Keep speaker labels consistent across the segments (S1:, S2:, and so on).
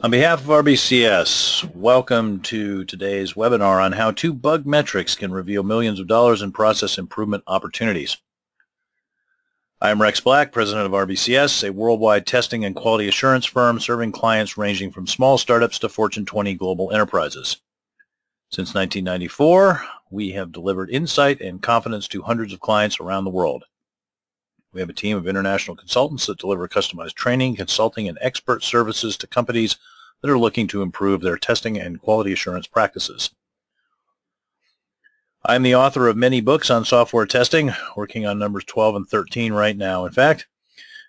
S1: On behalf of RBCS, welcome to today's webinar on how two bug metrics can reveal millions of dollars in process improvement opportunities. I'm Rex Black, president of RBCS, a worldwide testing and quality assurance firm serving clients ranging from small startups to Fortune 20 global enterprises. Since 1994, we have delivered insight and confidence to hundreds of clients around the world. We have a team of international consultants that deliver customized training, consulting, and expert services to companies that are looking to improve their testing and quality assurance practices. I'm the author of many books on software testing, working on numbers 12 and 13 right now, in fact,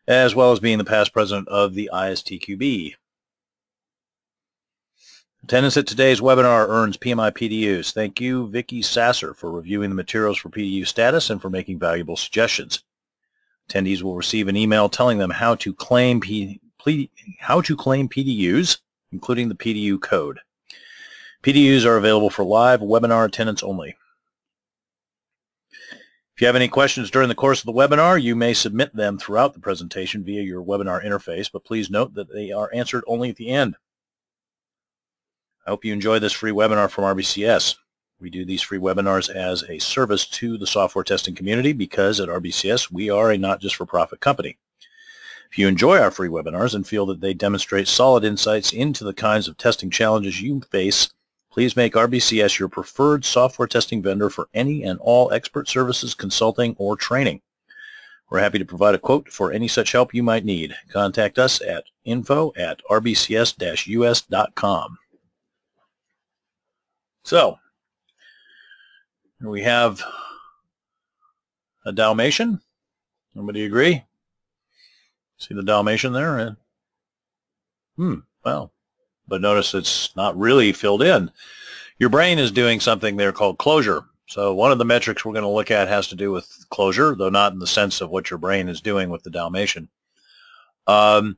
S1: as well as being the past president of the ISTQB. Attendance at today's webinar earns PMI PDUs. Thank you, Vicki Sasser, for reviewing the materials for PDU status and for making valuable suggestions. Attendees will receive an email telling them how to claim P, how to claim PDUs, including the PDU code. PDUs are available for live webinar attendance only. If you have any questions during the course of the webinar, you may submit them throughout the presentation via your webinar interface, but please note that they are answered only at the end. I hope you enjoy this free webinar from RBCS. We do these free webinars as a service to the software testing community because at RBCS we are a not just for profit company. If you enjoy our free webinars and feel that they demonstrate solid insights into the kinds of testing challenges you face, please make RBCS your preferred software testing vendor for any and all expert services, consulting, or training. We're happy to provide a quote for any such help you might need. Contact us at info at rbcs-us.com. So, we have a Dalmatian. Everybody agree? See the Dalmatian there? Hmm, well, but notice it's not really filled in. Your brain is doing something there called closure. So one of the metrics we're going to look at has to do with closure, though not in the sense of what your brain is doing with the Dalmatian. Um,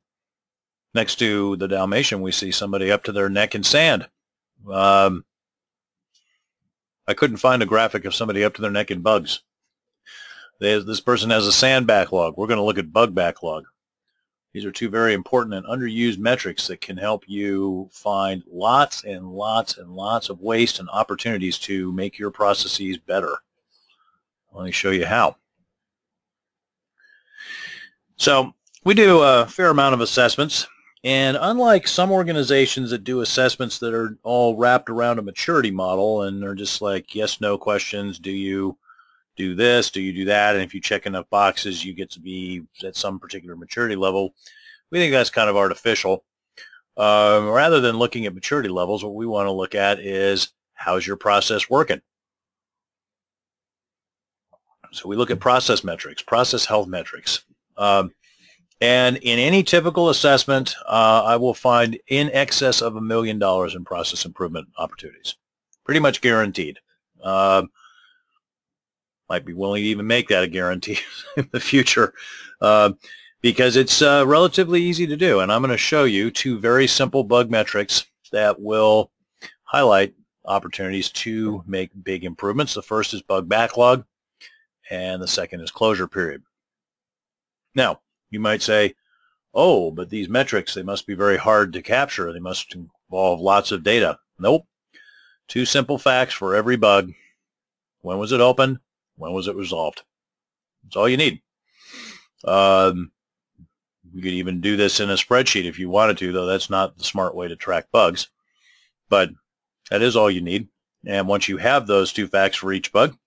S1: next to the Dalmatian, we see somebody up to their neck in sand. Um, I couldn't find a graphic of somebody up to their neck in bugs. this person has a sand backlog. We're going to look at bug backlog. These are two very important and underused metrics that can help you find lots and lots and lots of waste and opportunities to make your processes better. Let me show you how. So we do a fair amount of assessments and unlike some organizations that do assessments that are all wrapped around a maturity model and they're just like yes, no questions, do you do this, do you do that, and if you check enough boxes, you get to be at some particular maturity level, we think that's kind of artificial. Um, rather than looking at maturity levels, what we want to look at is how's your process working? So we look at process metrics, process health metrics. Um, and in any typical assessment, uh, I will find in excess of a million dollars in process improvement opportunities. Pretty much guaranteed. Uh, might be willing to even make that a guarantee in the future uh, because it's uh, relatively easy to do. And I'm going to show you two very simple bug metrics that will highlight opportunities to make big improvements. The first is bug backlog, and the second is closure period. Now, you might say, oh, but these metrics, they must be very hard to capture. They must involve lots of data. Nope. Two simple facts for every bug. When was it opened? When was it resolved? That's all you need. Um, you could even do this in a spreadsheet if you wanted to, though that's not the smart way to track bugs. But that is all you need. And once you have those two facts for each bug,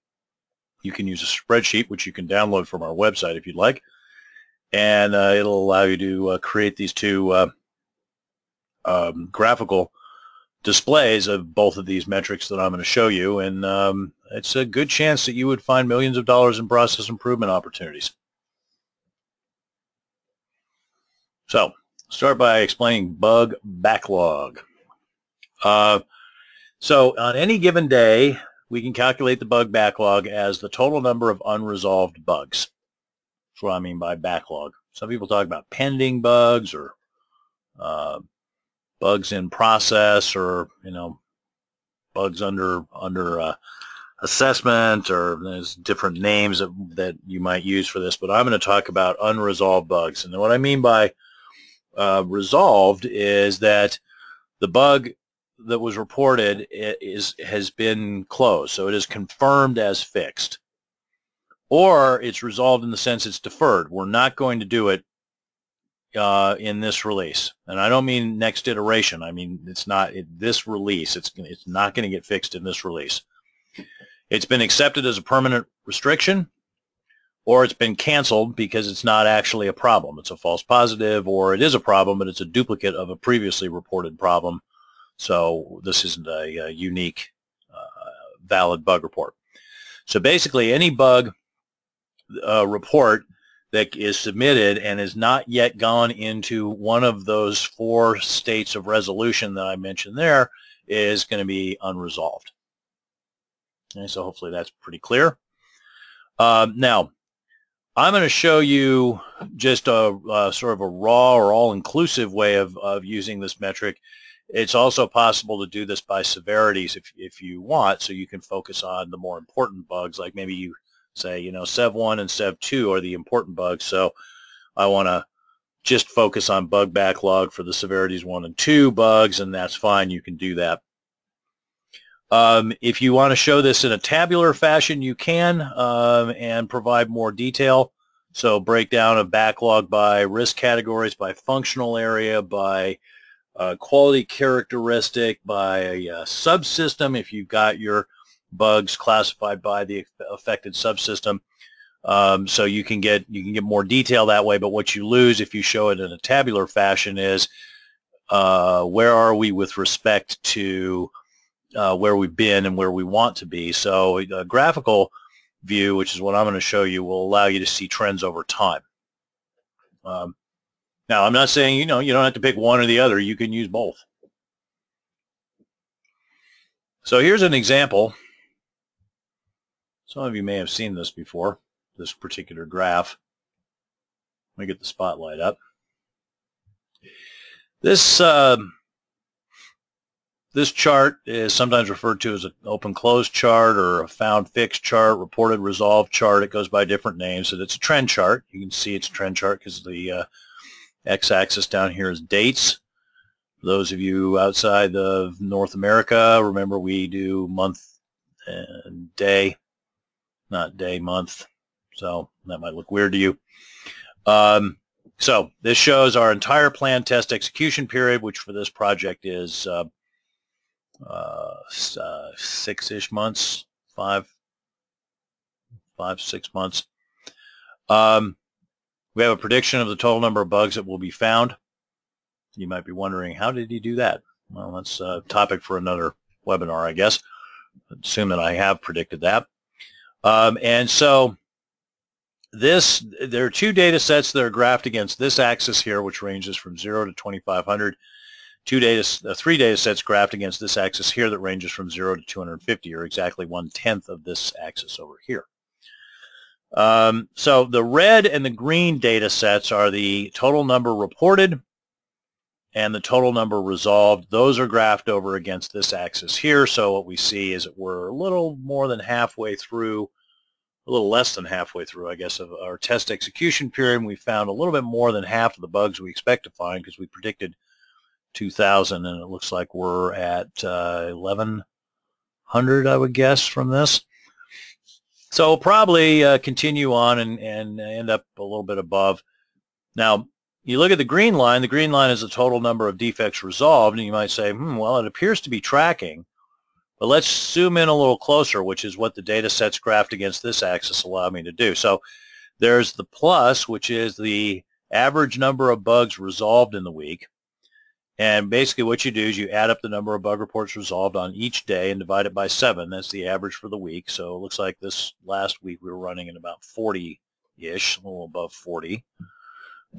S1: you can use a spreadsheet, which you can download from our website if you'd like, and uh, it'll allow you to uh, create these two uh, um, graphical displays of both of these metrics that I'm going to show you, and um, it's a good chance that you would find millions of dollars in process improvement opportunities. So, start by explaining bug backlog. Uh, so, on any given day, we can calculate the bug backlog as the total number of unresolved bugs. What I mean by backlog. Some people talk about pending bugs or uh, bugs in process or, you know, bugs under under uh, assessment or there's different names that, that you might use for this, but I'm going to talk about unresolved bugs. And what I mean by uh, resolved is that the bug that was reported is has been closed, so it is confirmed as fixed. Or it's resolved in the sense it's deferred. We're not going to do it uh, in this release, and I don't mean next iteration. I mean it's not it, this release. It's it's not going to get fixed in this release. It's been accepted as a permanent restriction, or it's been canceled because it's not actually a problem. It's a false positive, or it is a problem, but it's a duplicate of a previously reported problem so this isn't a, a unique uh, valid bug report. So basically any bug uh, report that is submitted and has not yet gone into one of those four states of resolution that I mentioned there is going to be unresolved. Okay, so hopefully that's pretty clear. Um, now, I'm going to show you just a, a, sort of a raw or all-inclusive way of, of using this metric it's also possible to do this by severities if, if you want, so you can focus on the more important bugs, like maybe you say, you know, SEV1 and SEV2 are the important bugs, so I want to just focus on bug backlog for the severities 1 and 2 bugs, and that's fine. You can do that. Um, if you want to show this in a tabular fashion, you can, um, and provide more detail. So breakdown of backlog by risk categories, by functional area, by uh, quality characteristic by a, uh, subsystem if you've got your bugs classified by the affected subsystem. Um, so you can get you can get more detail that way. But what you lose if you show it in a tabular fashion is uh, where are we with respect to uh, where we've been and where we want to be. So a graphical view, which is what I'm going to show you, will allow you to see trends over time. Um, now, I'm not saying, you know, you don't have to pick one or the other. You can use both. So here's an example. Some of you may have seen this before, this particular graph. Let me get the spotlight up. This uh, this chart is sometimes referred to as an open-closed chart or a found-fixed chart, reported resolved chart. It goes by different names. And it's a trend chart. You can see it's a trend chart because the uh, X-axis down here is dates. For those of you outside of North America, remember we do month and day, not day, month. So that might look weird to you. Um, so this shows our entire plan test execution period, which for this project is uh, uh, uh, six-ish months, five, five, six months. Um, we have a prediction of the total number of bugs that will be found. You might be wondering, how did he do that? Well, that's a topic for another webinar, I guess. Assume that I have predicted that. Um, and so this, there are two data sets that are graphed against this axis here, which ranges from 0 to 2500. Two data, uh, three data sets graphed against this axis here that ranges from 0 to 250, or exactly one-tenth of this axis over here. Um, so the red and the green data sets are the total number reported and the total number resolved. Those are graphed over against this axis here. So what we see is that we're a little more than halfway through, a little less than halfway through, I guess, of our test execution period. And we found a little bit more than half of the bugs we expect to find because we predicted 2,000 and it looks like we're at uh, 1,100, I would guess, from this. So we'll probably uh, continue on and, and end up a little bit above. Now, you look at the green line, the green line is the total number of defects resolved, and you might say, hmm, well, it appears to be tracking. But let's zoom in a little closer, which is what the data sets graphed against this axis allow me to do. So there's the plus, which is the average number of bugs resolved in the week. And basically what you do is you add up the number of bug reports resolved on each day and divide it by seven. That's the average for the week. So it looks like this last week we were running at about 40-ish, a little above 40.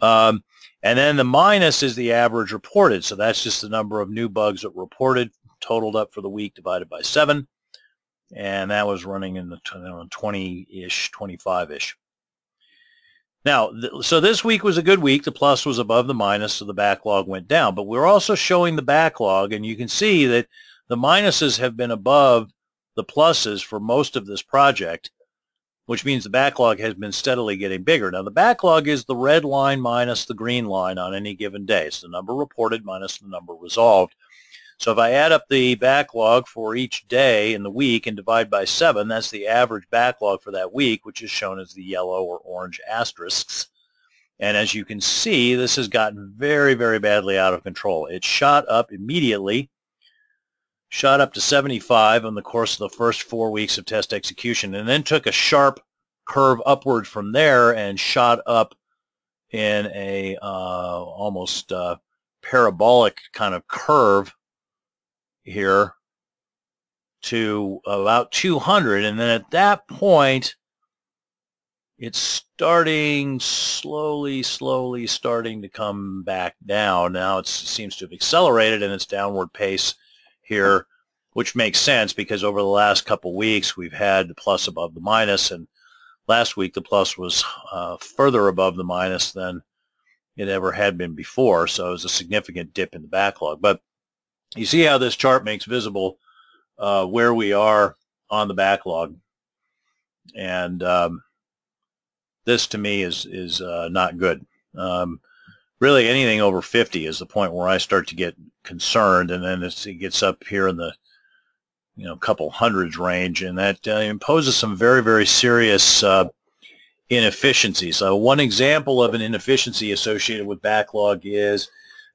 S1: Um, and then the minus is the average reported. So that's just the number of new bugs that were reported totaled up for the week divided by seven. And that was running in the 20-ish, 25-ish. Now, so this week was a good week. The plus was above the minus, so the backlog went down. But we're also showing the backlog, and you can see that the minuses have been above the pluses for most of this project, which means the backlog has been steadily getting bigger. Now, the backlog is the red line minus the green line on any given day. It's the number reported minus the number resolved. So if I add up the backlog for each day in the week and divide by 7, that's the average backlog for that week, which is shown as the yellow or orange asterisks. And as you can see, this has gotten very, very badly out of control. It shot up immediately, shot up to 75 in the course of the first four weeks of test execution, and then took a sharp curve upward from there and shot up in a uh, almost uh, parabolic kind of curve here to about 200 and then at that point it's starting slowly slowly starting to come back down. Now it seems to have accelerated in its downward pace here which makes sense because over the last couple weeks we've had the plus above the minus and last week the plus was uh, further above the minus than it ever had been before so it was a significant dip in the backlog but you see how this chart makes visible uh, where we are on the backlog. And um, this to me is, is uh, not good. Um, really anything over 50 is the point where I start to get concerned and then it gets up here in the you know couple hundreds range and that uh, imposes some very very serious uh, inefficiencies. So one example of an inefficiency associated with backlog is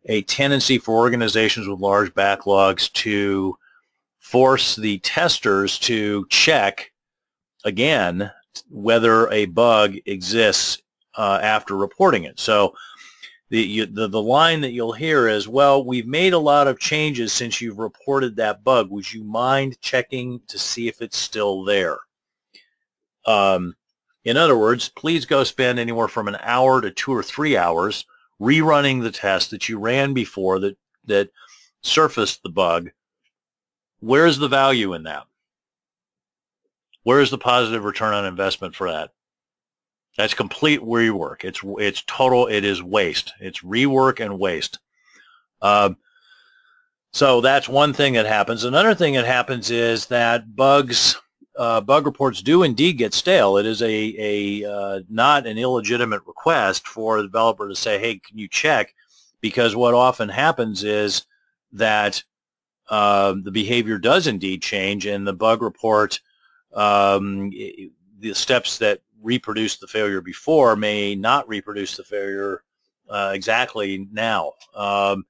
S1: a tendency for organizations with large backlogs to force the testers to check again whether a bug exists uh, after reporting it. So the, you, the the line that you'll hear is, well, we've made a lot of changes since you've reported that bug. Would you mind checking to see if it's still there? Um, in other words, please go spend anywhere from an hour to two or three hours rerunning the test that you ran before that, that surfaced the bug, where's the value in that? Where's the positive return on investment for that? That's complete rework. It's it's total. It is waste. It's rework and waste. Um, so that's one thing that happens. Another thing that happens is that bugs uh, bug reports do indeed get stale. It is a, a uh, not an illegitimate request for the developer to say, hey, can you check? Because what often happens is that uh, the behavior does indeed change and the bug report, um, the steps that reproduced the failure before may not reproduce the failure uh, exactly now. Um,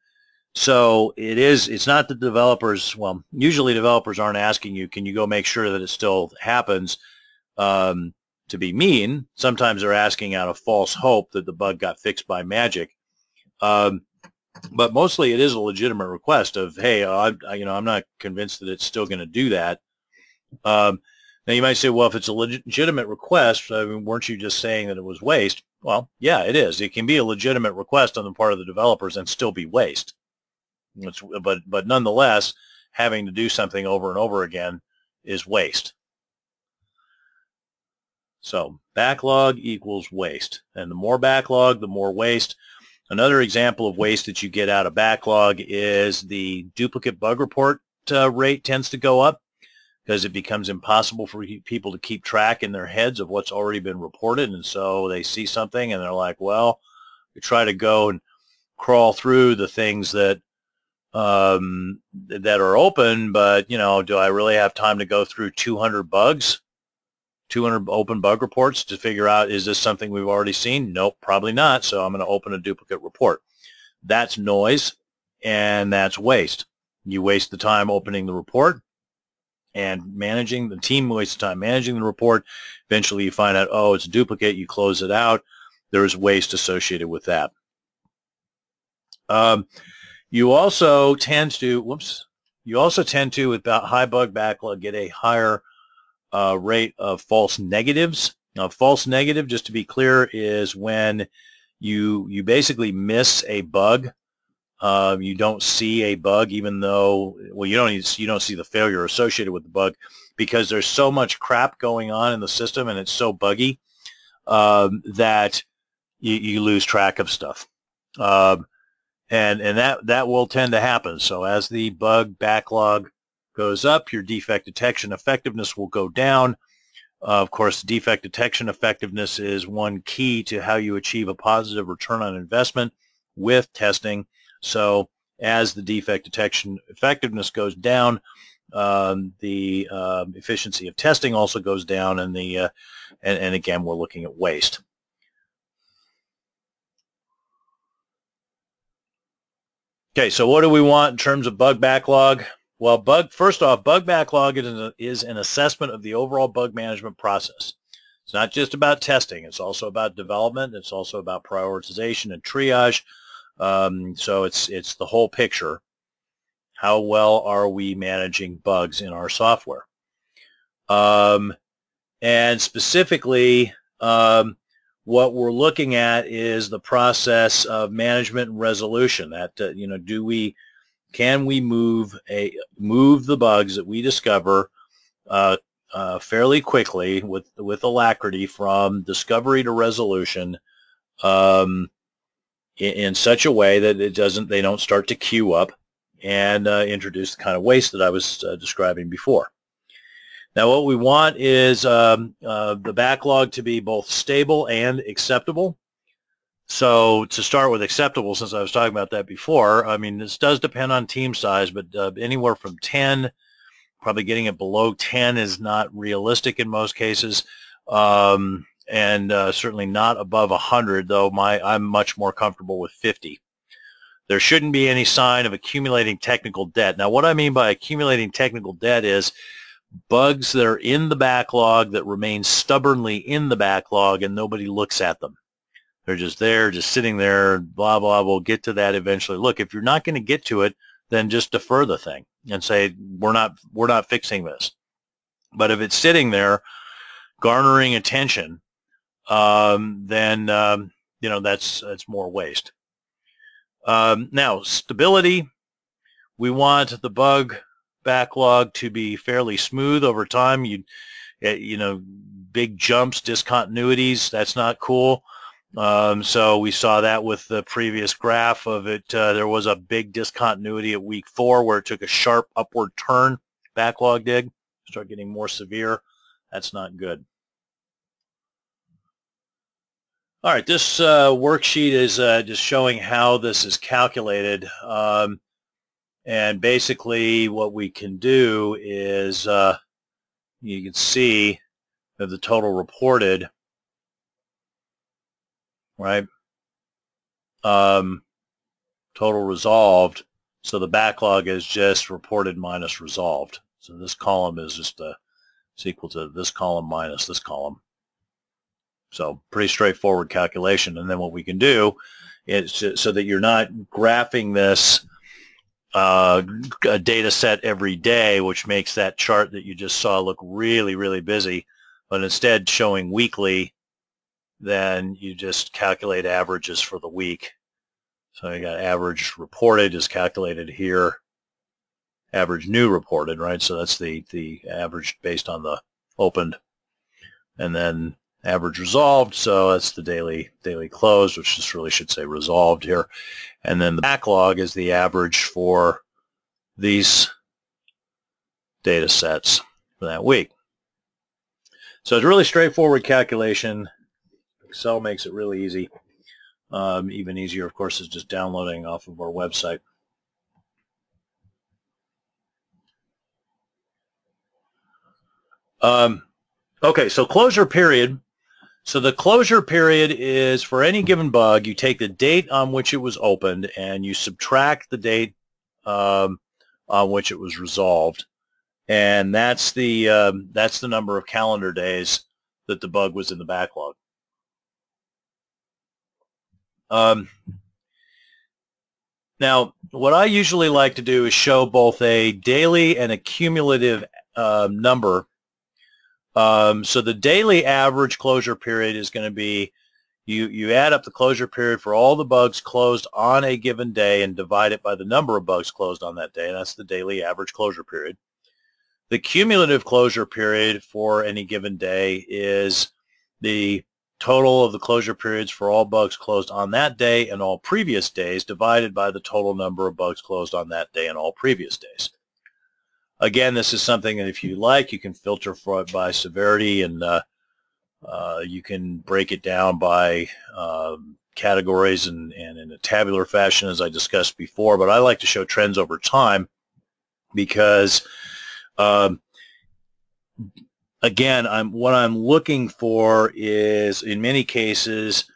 S1: so it is, it's not the developers, well, usually developers aren't asking you, can you go make sure that it still happens um, to be mean. Sometimes they're asking out of false hope that the bug got fixed by magic. Um, but mostly it is a legitimate request of, hey, I, you know, I'm not convinced that it's still going to do that. Um, now you might say, well, if it's a legitimate request, I mean, weren't you just saying that it was waste? Well, yeah, it is. It can be a legitimate request on the part of the developers and still be waste. It's, but but nonetheless, having to do something over and over again is waste. So backlog equals waste. And the more backlog, the more waste. Another example of waste that you get out of backlog is the duplicate bug report uh, rate tends to go up because it becomes impossible for people to keep track in their heads of what's already been reported. And so they see something and they're like, well, we try to go and crawl through the things that um, that are open, but you know, do I really have time to go through 200 bugs, 200 open bug reports to figure out is this something we've already seen? Nope, probably not. So I'm going to open a duplicate report. That's noise and that's waste. You waste the time opening the report and managing the team wastes time managing the report. Eventually you find out, oh, it's a duplicate. You close it out. There is waste associated with that. Um, you also tend to, whoops, you also tend to, with high bug backlog, get a higher uh, rate of false negatives. Now, false negative, just to be clear, is when you you basically miss a bug. Uh, you don't see a bug, even though well, you don't you don't see the failure associated with the bug because there's so much crap going on in the system and it's so buggy um, that you, you lose track of stuff. Um, and and that that will tend to happen. So as the bug backlog goes up, your defect detection effectiveness will go down. Uh, of course, defect detection effectiveness is one key to how you achieve a positive return on investment with testing. So as the defect detection effectiveness goes down, um, the uh, efficiency of testing also goes down, and the uh, and, and again we're looking at waste. Okay, so what do we want in terms of bug backlog? Well, bug first off, bug backlog is an, is an assessment of the overall bug management process. It's not just about testing. It's also about development. It's also about prioritization and triage. Um, so it's it's the whole picture. How well are we managing bugs in our software? Um, and specifically, um, what we're looking at is the process of management and resolution. That uh, you know, do we can we move a move the bugs that we discover uh, uh, fairly quickly with with alacrity from discovery to resolution um, in, in, such a way that it doesn't they don't start to queue up and uh, introduce the kind of waste that I was uh, describing before. Now what we want is um, uh, the backlog to be both stable and acceptable. So to start with acceptable, since I was talking about that before, I mean, this does depend on team size, but uh, anywhere from 10, probably getting it below 10 is not realistic in most cases. Um, and uh, certainly not above 100, though my I'm much more comfortable with 50 there shouldn't be any sign of accumulating technical debt. Now, what I mean by accumulating technical debt is bugs that are in the backlog that remain stubbornly in the backlog and nobody looks at them. They're just there, just sitting there, blah, blah, we'll get to that eventually. Look, if you're not going to get to it, then just defer the thing and say, we're not, we're not fixing this. But if it's sitting there garnering attention, um, then, um, you know, that's, that's more waste. Um, now, stability, we want the bug backlog to be fairly smooth over time. You, eh, you know, big jumps, discontinuities, that's not cool. Um, so we saw that with the previous graph of it. Uh, there was a big discontinuity at week four where it took a sharp upward turn, backlog did, start getting more severe. That's not good. All right, this uh, worksheet is uh, just showing how this is calculated. Um, and basically what we can do is uh, you can see that the total reported, right, um, total resolved. So the backlog is just reported minus resolved. So this column is just it's equal to this column minus this column. So pretty straightforward calculation. And then what we can do is so that you're not graphing this uh, data set every day, which makes that chart that you just saw look really, really busy, but instead showing weekly, then you just calculate averages for the week. So you got average reported is calculated here, average new reported, right? So that's the, the average based on the opened. And then average resolved, so that's the daily daily close, which just really should say resolved here. And then the backlog is the average for these data sets for that week. So it's a really straightforward calculation. Excel makes it really easy. Um, even easier, of course, is just downloading off of our website. Um, okay, so closure period so the closure period is for any given bug, you take the date on which it was opened and you subtract the date um, on which it was resolved. And that's the, um, that's the number of calendar days that the bug was in the backlog. Um, now, what I usually like to do is show both a daily and a cumulative uh, number um, so the daily average closure period is going to be you, you add up the closure period for all the bugs closed on a given day and divide it by the number of bugs closed on that day. And that's the daily average closure period. The cumulative closure period for any given day is the total of the closure periods for all bugs closed on that day and all previous days divided by the total number of bugs closed on that day and all previous days. Again, this is something that if you like, you can filter for it by severity and uh, uh, you can break it down by um, categories and, and in a tabular fashion as I discussed before, but I like to show trends over time because um, again, I'm what I'm looking for is in many cases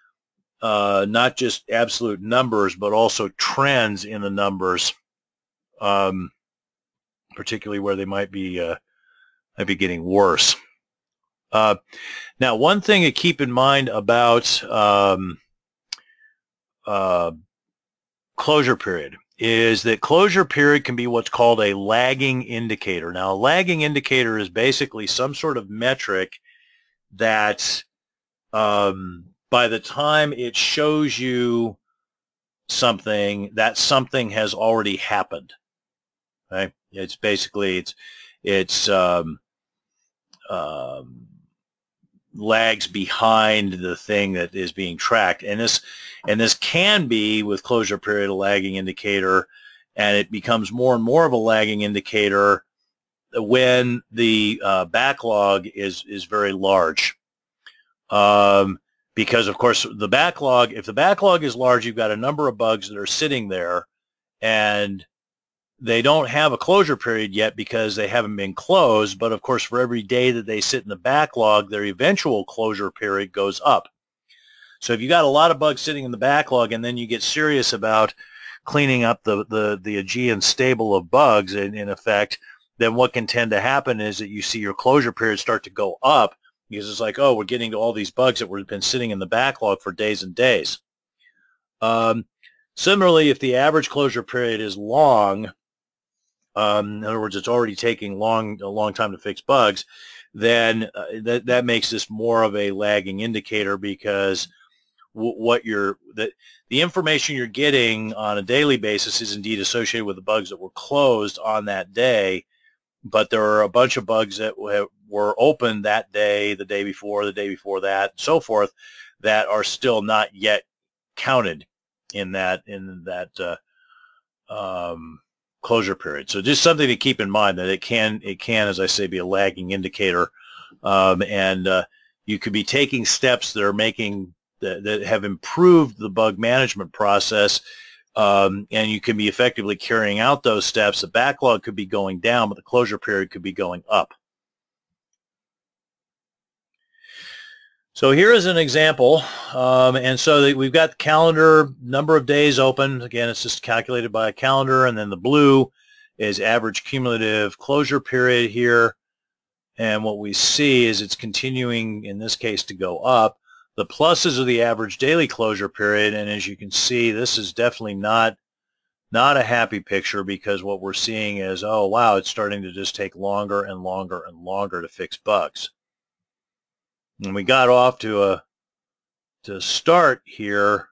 S1: uh, not just absolute numbers, but also trends in the numbers, um, particularly where they might be uh, might be getting worse. Uh, now, one thing to keep in mind about um, uh, closure period is that closure period can be what's called a lagging indicator. Now, a lagging indicator is basically some sort of metric that um, by the time it shows you something, that something has already happened. Right? It's basically it's it's um, um, lags behind the thing that is being tracked. And this, and this can be with closure period a lagging indicator, and it becomes more and more of a lagging indicator when the uh, backlog is is very large. Um, because of course the backlog, if the backlog is large, you've got a number of bugs that are sitting there, and they don't have a closure period yet because they haven't been closed, but of course for every day that they sit in the backlog, their eventual closure period goes up. So if you got a lot of bugs sitting in the backlog and then you get serious about cleaning up the, the, the Augean stable of bugs in, in effect, then what can tend to happen is that you see your closure period start to go up because it's like, oh, we're getting to all these bugs that have been sitting in the backlog for days and days. Um, similarly, if the average closure period is long, um, in other words, it's already taking long a long time to fix bugs, then uh, that that makes this more of a lagging indicator because w- what you're the the information you're getting on a daily basis is indeed associated with the bugs that were closed on that day, but there are a bunch of bugs that were open that day, the day before, the day before that, so forth, that are still not yet counted in that in that uh, um, closure period. So just something to keep in mind that it can, it can, as I say, be a lagging indicator. Um, and uh, you could be taking steps that are making, that, that have improved the bug management process um, and you can be effectively carrying out those steps. The backlog could be going down, but the closure period could be going up. So here is an example, um, and so we've got calendar number of days open. Again, it's just calculated by a calendar, and then the blue is average cumulative closure period here. And what we see is it's continuing, in this case, to go up. The pluses are the average daily closure period, and as you can see, this is definitely not not a happy picture because what we're seeing is, oh wow, it's starting to just take longer and longer and longer to fix bugs and we got off to a to start here.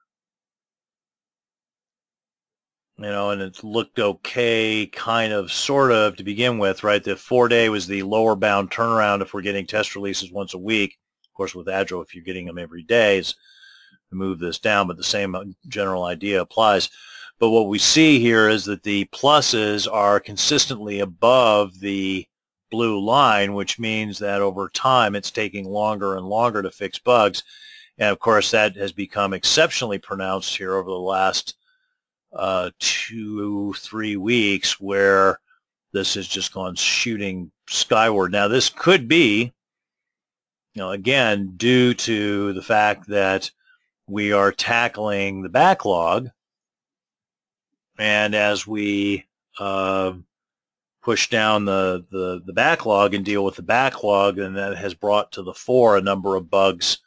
S1: You know and it looked okay kind of sort of to begin with right? The four day was the lower bound turnaround if we're getting test releases once a week. Of course with agile if you're getting them every day it's move this down but the same uh, general idea applies. But what we see here is that the pluses are consistently above the blue line, which means that over time it's taking longer and longer to fix bugs. And of course, that has become exceptionally pronounced here over the last uh, two, three weeks where this has just gone shooting skyward. Now, this could be, you know, again, due to the fact that we are tackling the backlog. And as we uh, push down the, the, the backlog and deal with the backlog, and that has brought to the fore a number of bugs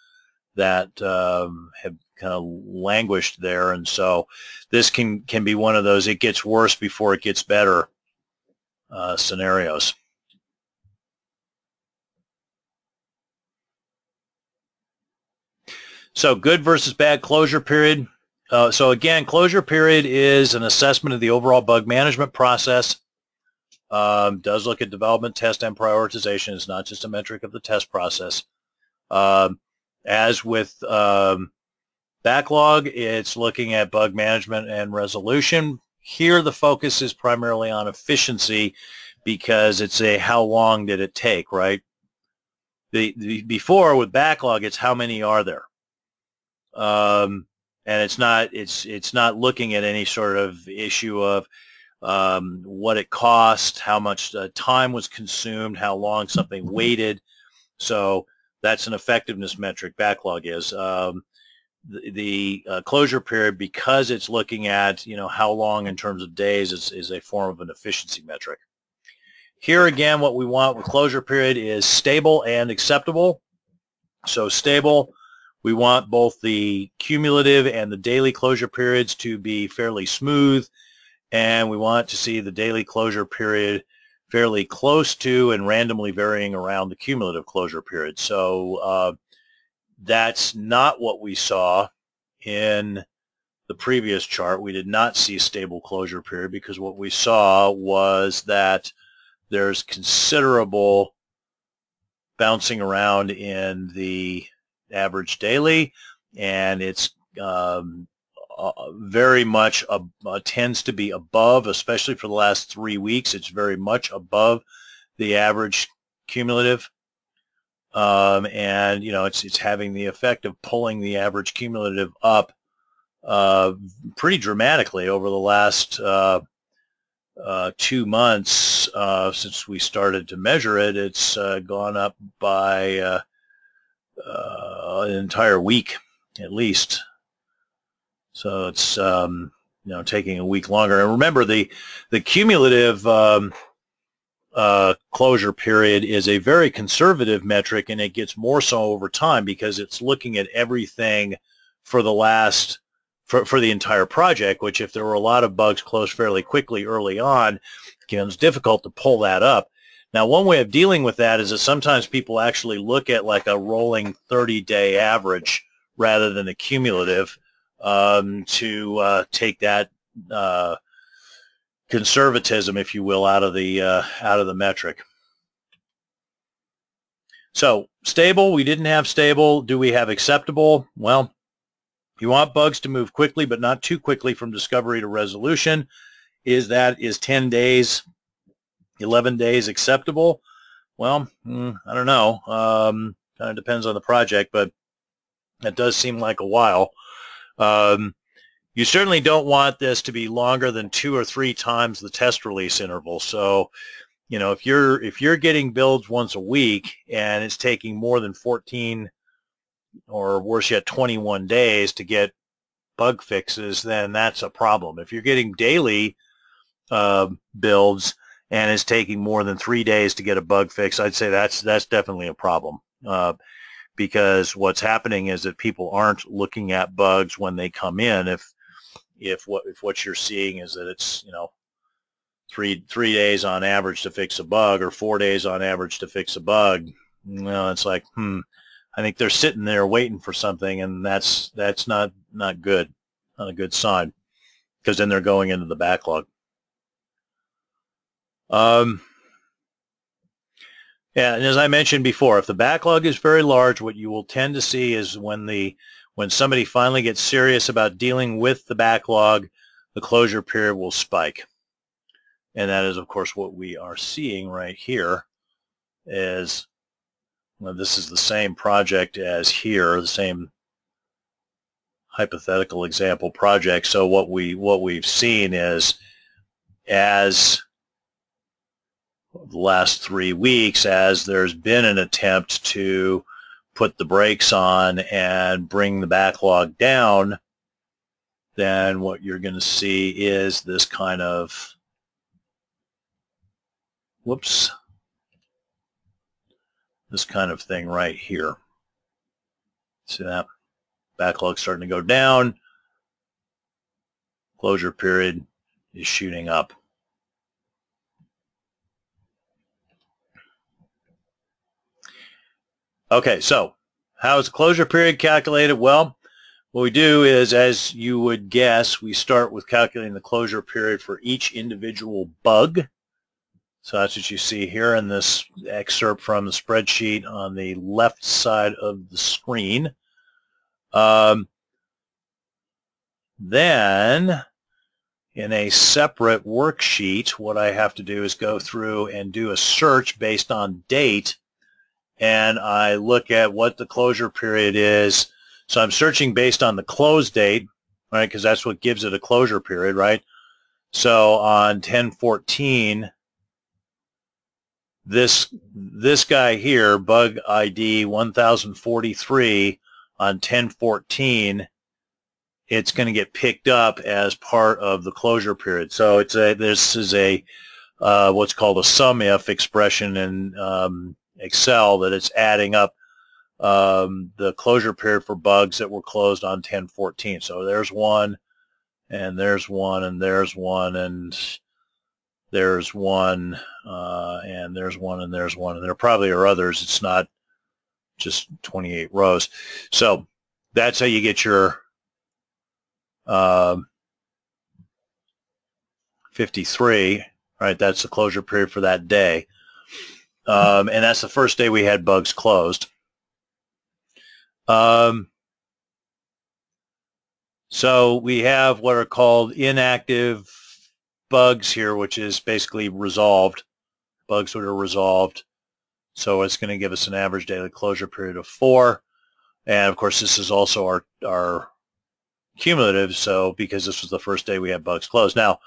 S1: that um, have kind of languished there. And so this can, can be one of those it gets worse before it gets better uh, scenarios. So good versus bad closure period. Uh, so again, closure period is an assessment of the overall bug management process um, does look at development, test, and prioritization. It's not just a metric of the test process. Um, as with um, backlog, it's looking at bug management and resolution. Here, the focus is primarily on efficiency because it's a how long did it take, right? The, the before with backlog, it's how many are there. Um, and it's not it's it's not looking at any sort of issue of um, what it cost, how much uh, time was consumed, how long something waited. So that's an effectiveness metric. Backlog is um, the, the uh, closure period because it's looking at you know how long in terms of days is, is a form of an efficiency metric. Here again, what we want with closure period is stable and acceptable. So stable we want both the cumulative and the daily closure periods to be fairly smooth, and we want to see the daily closure period fairly close to and randomly varying around the cumulative closure period. So uh, that's not what we saw in the previous chart. We did not see a stable closure period because what we saw was that there's considerable bouncing around in the average daily, and it's um, uh, very much uh, tends to be above, especially for the last three weeks. It's very much above the average cumulative, um, and you know it's it's having the effect of pulling the average cumulative up uh, pretty dramatically over the last uh, two months since we started to measure it. It's gone up by an entire week at least. So it's um, you know taking a week longer. And remember the the cumulative um, uh, closure period is a very conservative metric, and it gets more so over time because it's looking at everything for the last for, for the entire project. Which, if there were a lot of bugs closed fairly quickly early on, becomes difficult to pull that up. Now, one way of dealing with that is that sometimes people actually look at like a rolling 30-day average rather than a cumulative um, to uh, take that uh, conservatism, if you will, out of the uh, out of the metric. So stable, we didn't have stable. Do we have acceptable? Well, you want bugs to move quickly, but not too quickly from discovery to resolution. Is that is 10 days 11 days acceptable? Well, mm, I don't know. Um, kind of depends on the project, but it does seem like a while. Um, you certainly don't want this to be longer than two or three times the test release interval. So, you know, if you're if you're getting builds once a week and it's taking more than 14 or worse yet 21 days to get bug fixes, then that's a problem. If you're getting daily uh, builds, and it's taking more than three days to get a bug fix, I'd say that's that's definitely a problem. Uh, because what's happening is that people aren't looking at bugs when they come in. If if what if what you're seeing is that it's you know three three days on average to fix a bug or four days on average to fix a bug, you know, it's like hmm, I think they're sitting there waiting for something, and that's that's not not good, not a good sign, because then they're going into the backlog. Um, and as I mentioned before, if the backlog is very large, what you will tend to see is when the when somebody finally gets serious about dealing with the backlog, the closure period will spike. And that is, of course, what we are seeing right here is well, this is the same project as here, the same hypothetical example project. So what we what we've seen is as the last three weeks as there's been an attempt to put the brakes on and bring the backlog down, then what you're going to see is this kind of, whoops, this kind of thing right here. See that? Backlog starting to go down. Closure period is shooting up. Okay, so how is the closure period calculated? Well, what we do is, as you would guess, we start with calculating the closure period for each individual bug. So that's what you see here in this excerpt from the spreadsheet on the left side of the screen. Um, then, in a separate worksheet, what I have to do is go through and do a search based on date and I look at what the closure period is. So I'm searching based on the close date, right? Because that's what gives it a closure period, right? So on 1014, this this guy here, bug ID 1043 on 1014, it's going to get picked up as part of the closure period. So it's a this is a uh, what's called a sum if expression in um, Excel that it's adding up um, the closure period for bugs that were closed on 1014. So there's one, and there's one, and there's one, and there's one, uh, and there's one, and there's one, and there probably are others. It's not just 28 rows. So that's how you get your uh, 53, right? That's the closure period for that day. Um, and that's the first day we had bugs closed. Um, so we have what are called inactive bugs here, which is basically resolved, bugs that are resolved. So it's going to give us an average daily closure period of four. And of course, this is also our, our cumulative. So because this was the first day we had bugs closed. Now,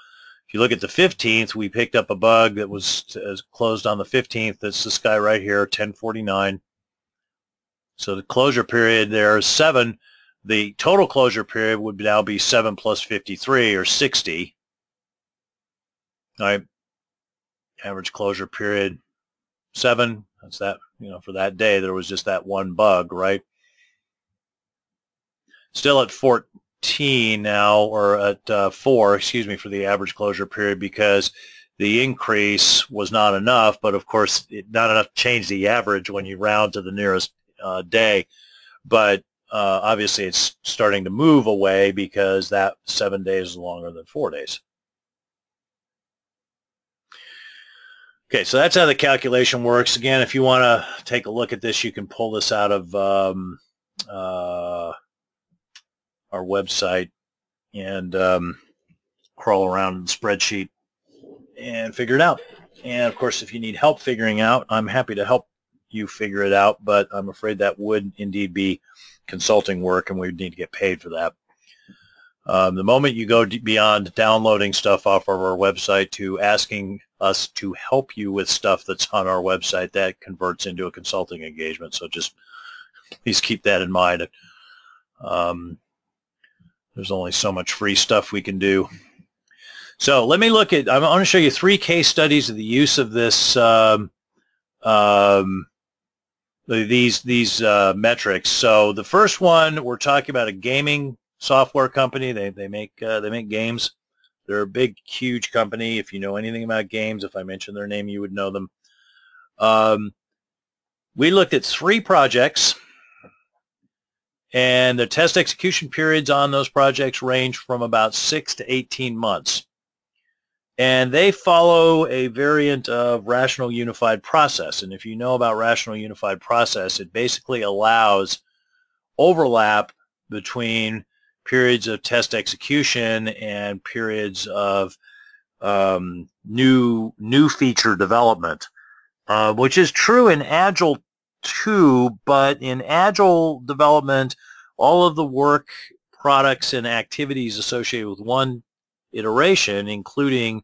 S1: if you look at the 15th, we picked up a bug that was uh, closed on the 15th. That's this guy right here, 1049. So the closure period there is 7. The total closure period would now be 7 plus 53, or 60. All right. Average closure period, 7. That's that, you know, for that day, there was just that one bug, right? Still at 14 now, or at uh, 4, excuse me, for the average closure period because the increase was not enough, but of course, it, not enough to change the average when you round to the nearest uh, day. But uh, obviously it's starting to move away because that seven days is longer than four days. Okay, so that's how the calculation works. Again, if you want to take a look at this, you can pull this out of um, uh, our website and um, crawl around in the spreadsheet and figure it out. And of course, if you need help figuring out, I'm happy to help you figure it out, but I'm afraid that would indeed be consulting work and we would need to get paid for that. Um, the moment you go beyond downloading stuff off of our website to asking us to help you with stuff that's on our website, that converts into a consulting engagement. So just please keep that in mind. Um, there's only so much free stuff we can do. So let me look at, I want to show you three case studies of the use of this um, um, these these uh, metrics. So the first one, we're talking about a gaming software company. They they make uh, they make games. They're a big, huge company. If you know anything about games, if I mentioned their name, you would know them. Um, we looked at three projects, and the test execution periods on those projects range from about six to 18 months. And they follow a variant of rational unified process. And if you know about rational unified process, it basically allows overlap between periods of test execution and periods of um, new new feature development, uh, which is true in Agile too. But in Agile development, all of the work, products, and activities associated with one iteration, including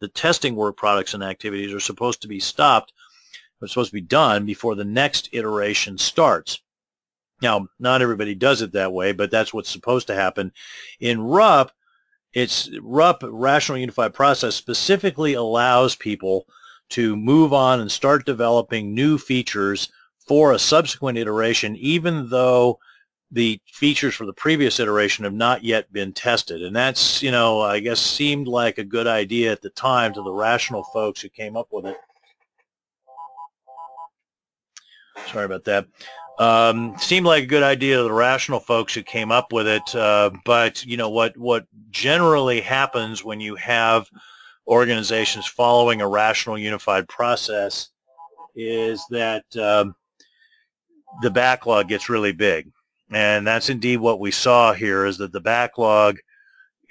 S1: the testing work products and activities, are supposed to be stopped, are supposed to be done before the next iteration starts. Now, not everybody does it that way, but that's what's supposed to happen. In RUP, it's RUP, Rational Unified Process, specifically allows people to move on and start developing new features for a subsequent iteration, even though the features for the previous iteration have not yet been tested. And that's, you know, I guess seemed like a good idea at the time to the rational folks who came up with it. Sorry about that. Um, seemed like a good idea to the rational folks who came up with it. Uh, but, you know, what, what generally happens when you have organizations following a rational unified process is that um, the backlog gets really big and that's indeed what we saw here is that the backlog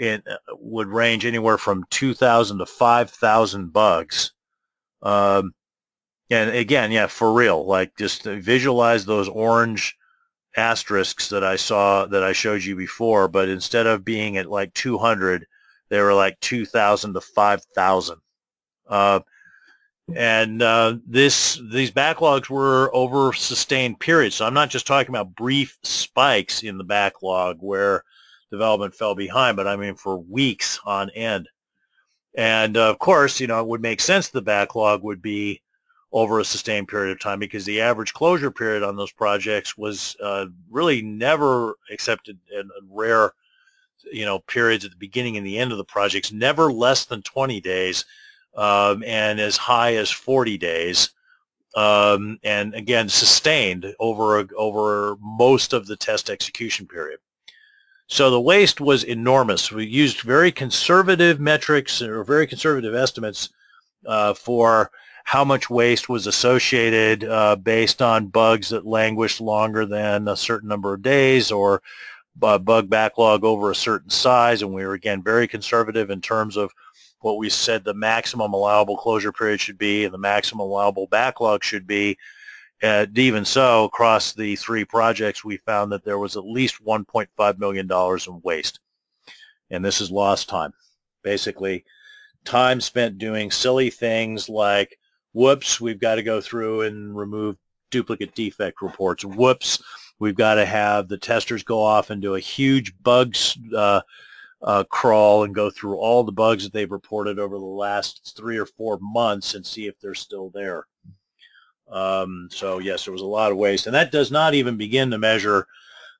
S1: uh, would range anywhere from 2,000 to 5,000 bugs. Um, and again, yeah, for real, like just visualize those orange asterisks that I saw that I showed you before, but instead of being at like 200, they were like 2,000 to 5,000. Uh, and uh, this these backlogs were over sustained periods. So I'm not just talking about brief spikes in the backlog where development fell behind, but I mean for weeks on end. And uh, of course, you know, it would make sense the backlog would be over a sustained period of time because the average closure period on those projects was uh, really never accepted in rare, you know, periods at the beginning and the end of the projects, never less than 20 days um, and as high as 40 days. Um, and again, sustained over, over most of the test execution period. So the waste was enormous. We used very conservative metrics or very conservative estimates uh, for how much waste was associated uh, based on bugs that languished longer than a certain number of days or bug backlog over a certain size. And we were, again, very conservative in terms of what we said the maximum allowable closure period should be and the maximum allowable backlog should be. And even so, across the three projects, we found that there was at least $1.5 million in waste. And this is lost time. Basically, time spent doing silly things like, whoops, we've got to go through and remove duplicate defect reports. Whoops, we've got to have the testers go off and do a huge bugs uh, uh, crawl and go through all the bugs that they've reported over the last three or four months and see if they're still there. Um, so yes, there was a lot of waste, and that does not even begin to measure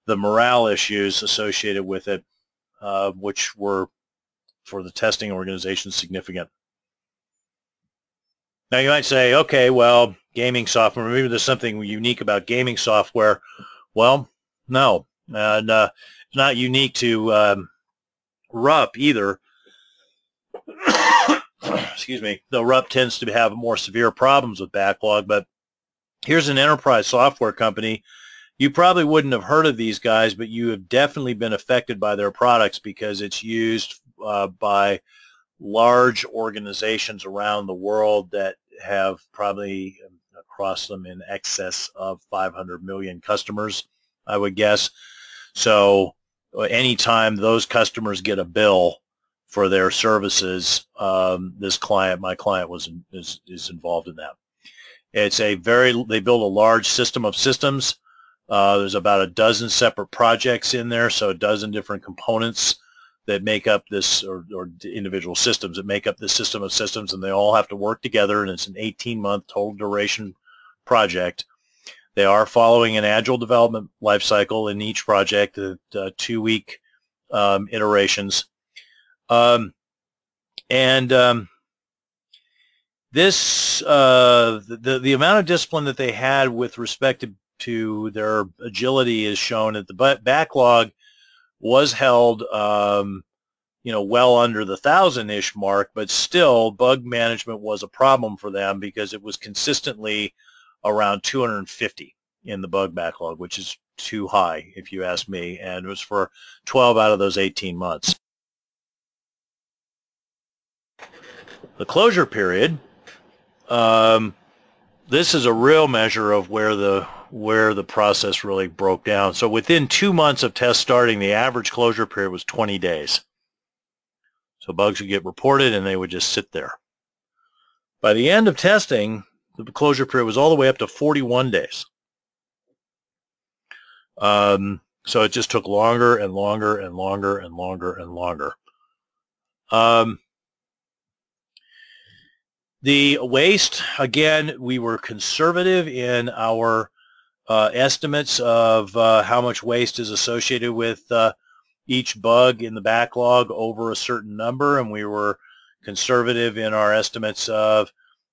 S1: the morale issues associated with it, uh, which were for the testing organization significant. Now you might say, okay, well, gaming software, maybe there's something unique about gaming software. Well, no, and uh, it's not unique to um, RUP either. Excuse me. Though RUP tends to have more severe problems with backlog, but here's an enterprise software company. You probably wouldn't have heard of these guys, but you have definitely been affected by their products because it's used uh, by large organizations around the world that have probably across them in excess of 500 million customers, I would guess. So anytime those customers get a bill for their services, um, this client, my client, was is, is involved in that. It's a very they build a large system of systems. Uh, there's about a dozen separate projects in there, so a dozen different components that make up this, or, or individual systems that make up this system of systems, and they all have to work together, and it's an 18-month total duration project. They are following an agile development lifecycle in each project, uh, two-week um, iterations. Um, and um, this, uh, the, the amount of discipline that they had with respect to, to their agility is shown at the backlog was held, um, you know, well under the thousand-ish mark, but still bug management was a problem for them because it was consistently around 250 in the bug backlog, which is too high, if you ask me, and it was for 12 out of those 18 months. The closure period, um, this is a real measure of where the where the process really broke down. So within two months of test starting, the average closure period was 20 days. So bugs would get reported and they would just sit there. By the end of testing, the closure period was all the way up to 41 days. Um, so it just took longer and longer and longer and longer and longer. Um, the waste, again, we were conservative in our uh, estimates of uh, how much waste is associated with uh, each bug in the backlog over a certain number, and we were conservative in our estimates of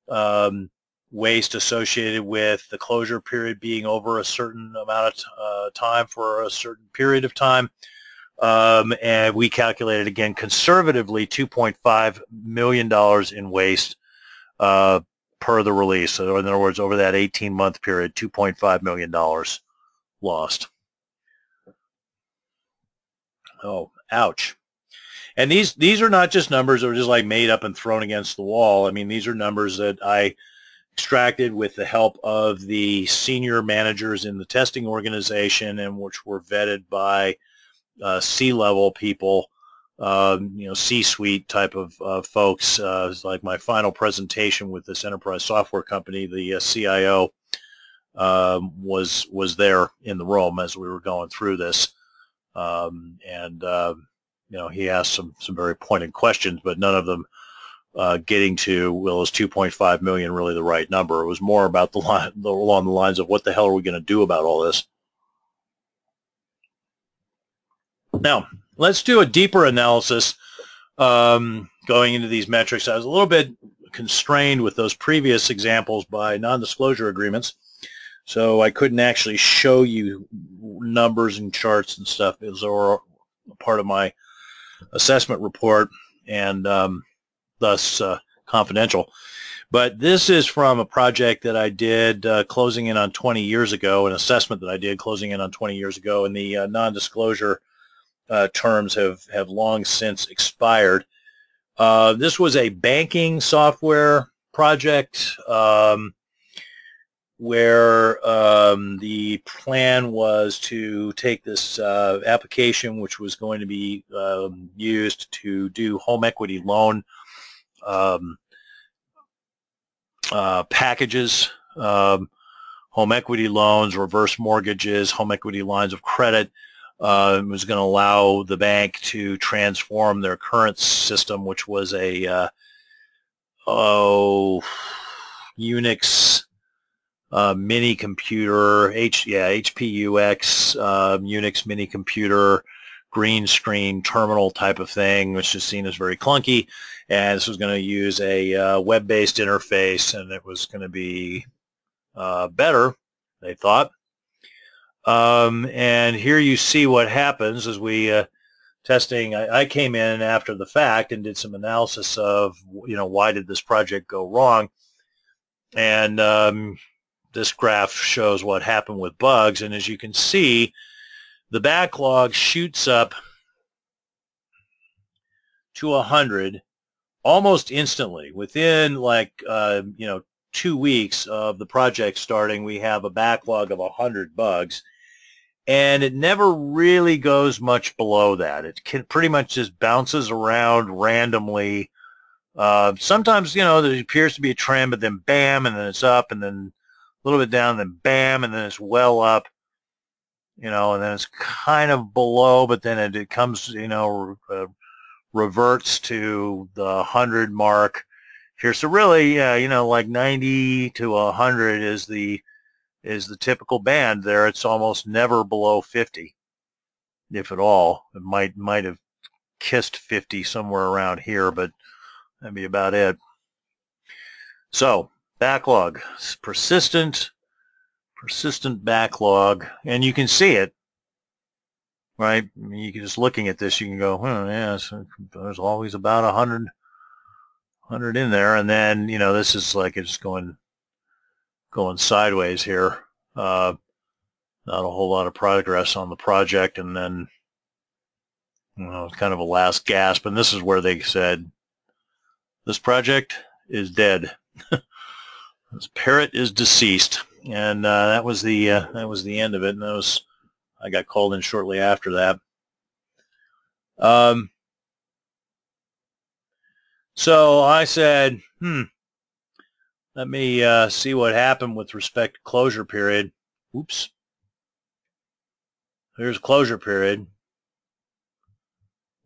S1: um, waste associated with the closure period being over a certain amount of uh, time for a certain period of time. Um, and we calculated again conservatively $2.5 million in waste uh, per the release. So in other words, over that 18-month period, $2.5 million lost. Oh, ouch. And these these are not just numbers that are just like made up and thrown against the wall. I mean, these are numbers that I extracted with the help of the senior managers in the testing organization and which were vetted by uh, C-level people, um, you know, C-suite type of uh, folks. Uh, like my final presentation with this enterprise software company, the uh, CIO um, was was there in the room as we were going through this, um, and uh, you know, he asked some some very pointed questions, but none of them uh, getting to well, is 2.5 million really the right number? It was more about the line along the lines of what the hell are we going to do about all this? Now, let's do a deeper analysis um, going into these metrics. I was a little bit constrained with those previous examples by non-disclosure agreements, so I couldn't actually show you numbers and charts and stuff. It was part of my assessment report, and um, thus uh, confidential. But this is from a project that I did uh, closing in on 20 years ago, an assessment that I did closing in on 20 years ago, and the uh, non-disclosure uh, terms have, have long since expired. Uh, this was a banking software project um, where um, the plan was to take this uh, application, which was going to be um, used to do home equity loan um, uh, packages, um, home equity loans, reverse mortgages, home equity lines of credit. Uh, was going to allow the bank to transform their current system, which was a uh, oh Unix uh, mini computer, H yeah HPUX uh, Unix mini computer, green screen terminal type of thing, which is seen as very clunky. And this was going to use a uh, web-based interface, and it was going to be uh, better, they thought. Um, and here you see what happens as we uh, testing. I, I, came in after the fact and did some analysis of, you know, why did this project go wrong? And um, this graph shows what happened with bugs. And as you can see, the backlog shoots up to 100 almost instantly. Within like, uh, you know, two weeks of the project starting, we have a backlog of 100 bugs. And it never really goes much below that. It can pretty much just bounces around randomly. Uh, sometimes, you know, there appears to be a trend, but then bam, and then it's up, and then a little bit down, and then bam, and then it's well up you know, and then it's kind of below, but then it, it comes, you know, uh, reverts to the 100 mark here. So really, uh, you know, like 90 to 100 is the is the typical band there. It's almost never below 50, if at all. It might might have kissed 50 somewhere around here, but that'd be about it. So backlog, persistent, persistent backlog, and you can see it, right? I mean, you can just looking at this, you can go, oh, yeah, so there's always about a hundred, hundred in there, and then you know this is like it's going, going sideways here. Uh, not a whole lot of progress on the project, and then you know, kind of a last gasp, and this is where they said, this project is dead. this parrot is deceased and uh, that was the uh, that was the end of it. And that was I got called in shortly after that. Um, so I said, hmm, let me uh, see what happened with respect to closure period. Oops. Here's closure period.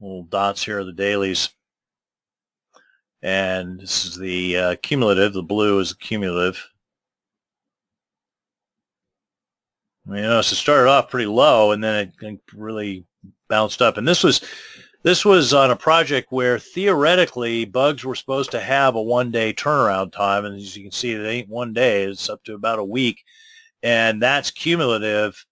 S1: Little dots here are the dailies. And this is the uh, cumulative. The blue is the cumulative. You know, so it started off pretty low, and then it really bounced up. And this was this was on a project where theoretically bugs were supposed to have a one-day turnaround time, and as you can see, it ain't one day; it's up to about a week, and that's cumulative.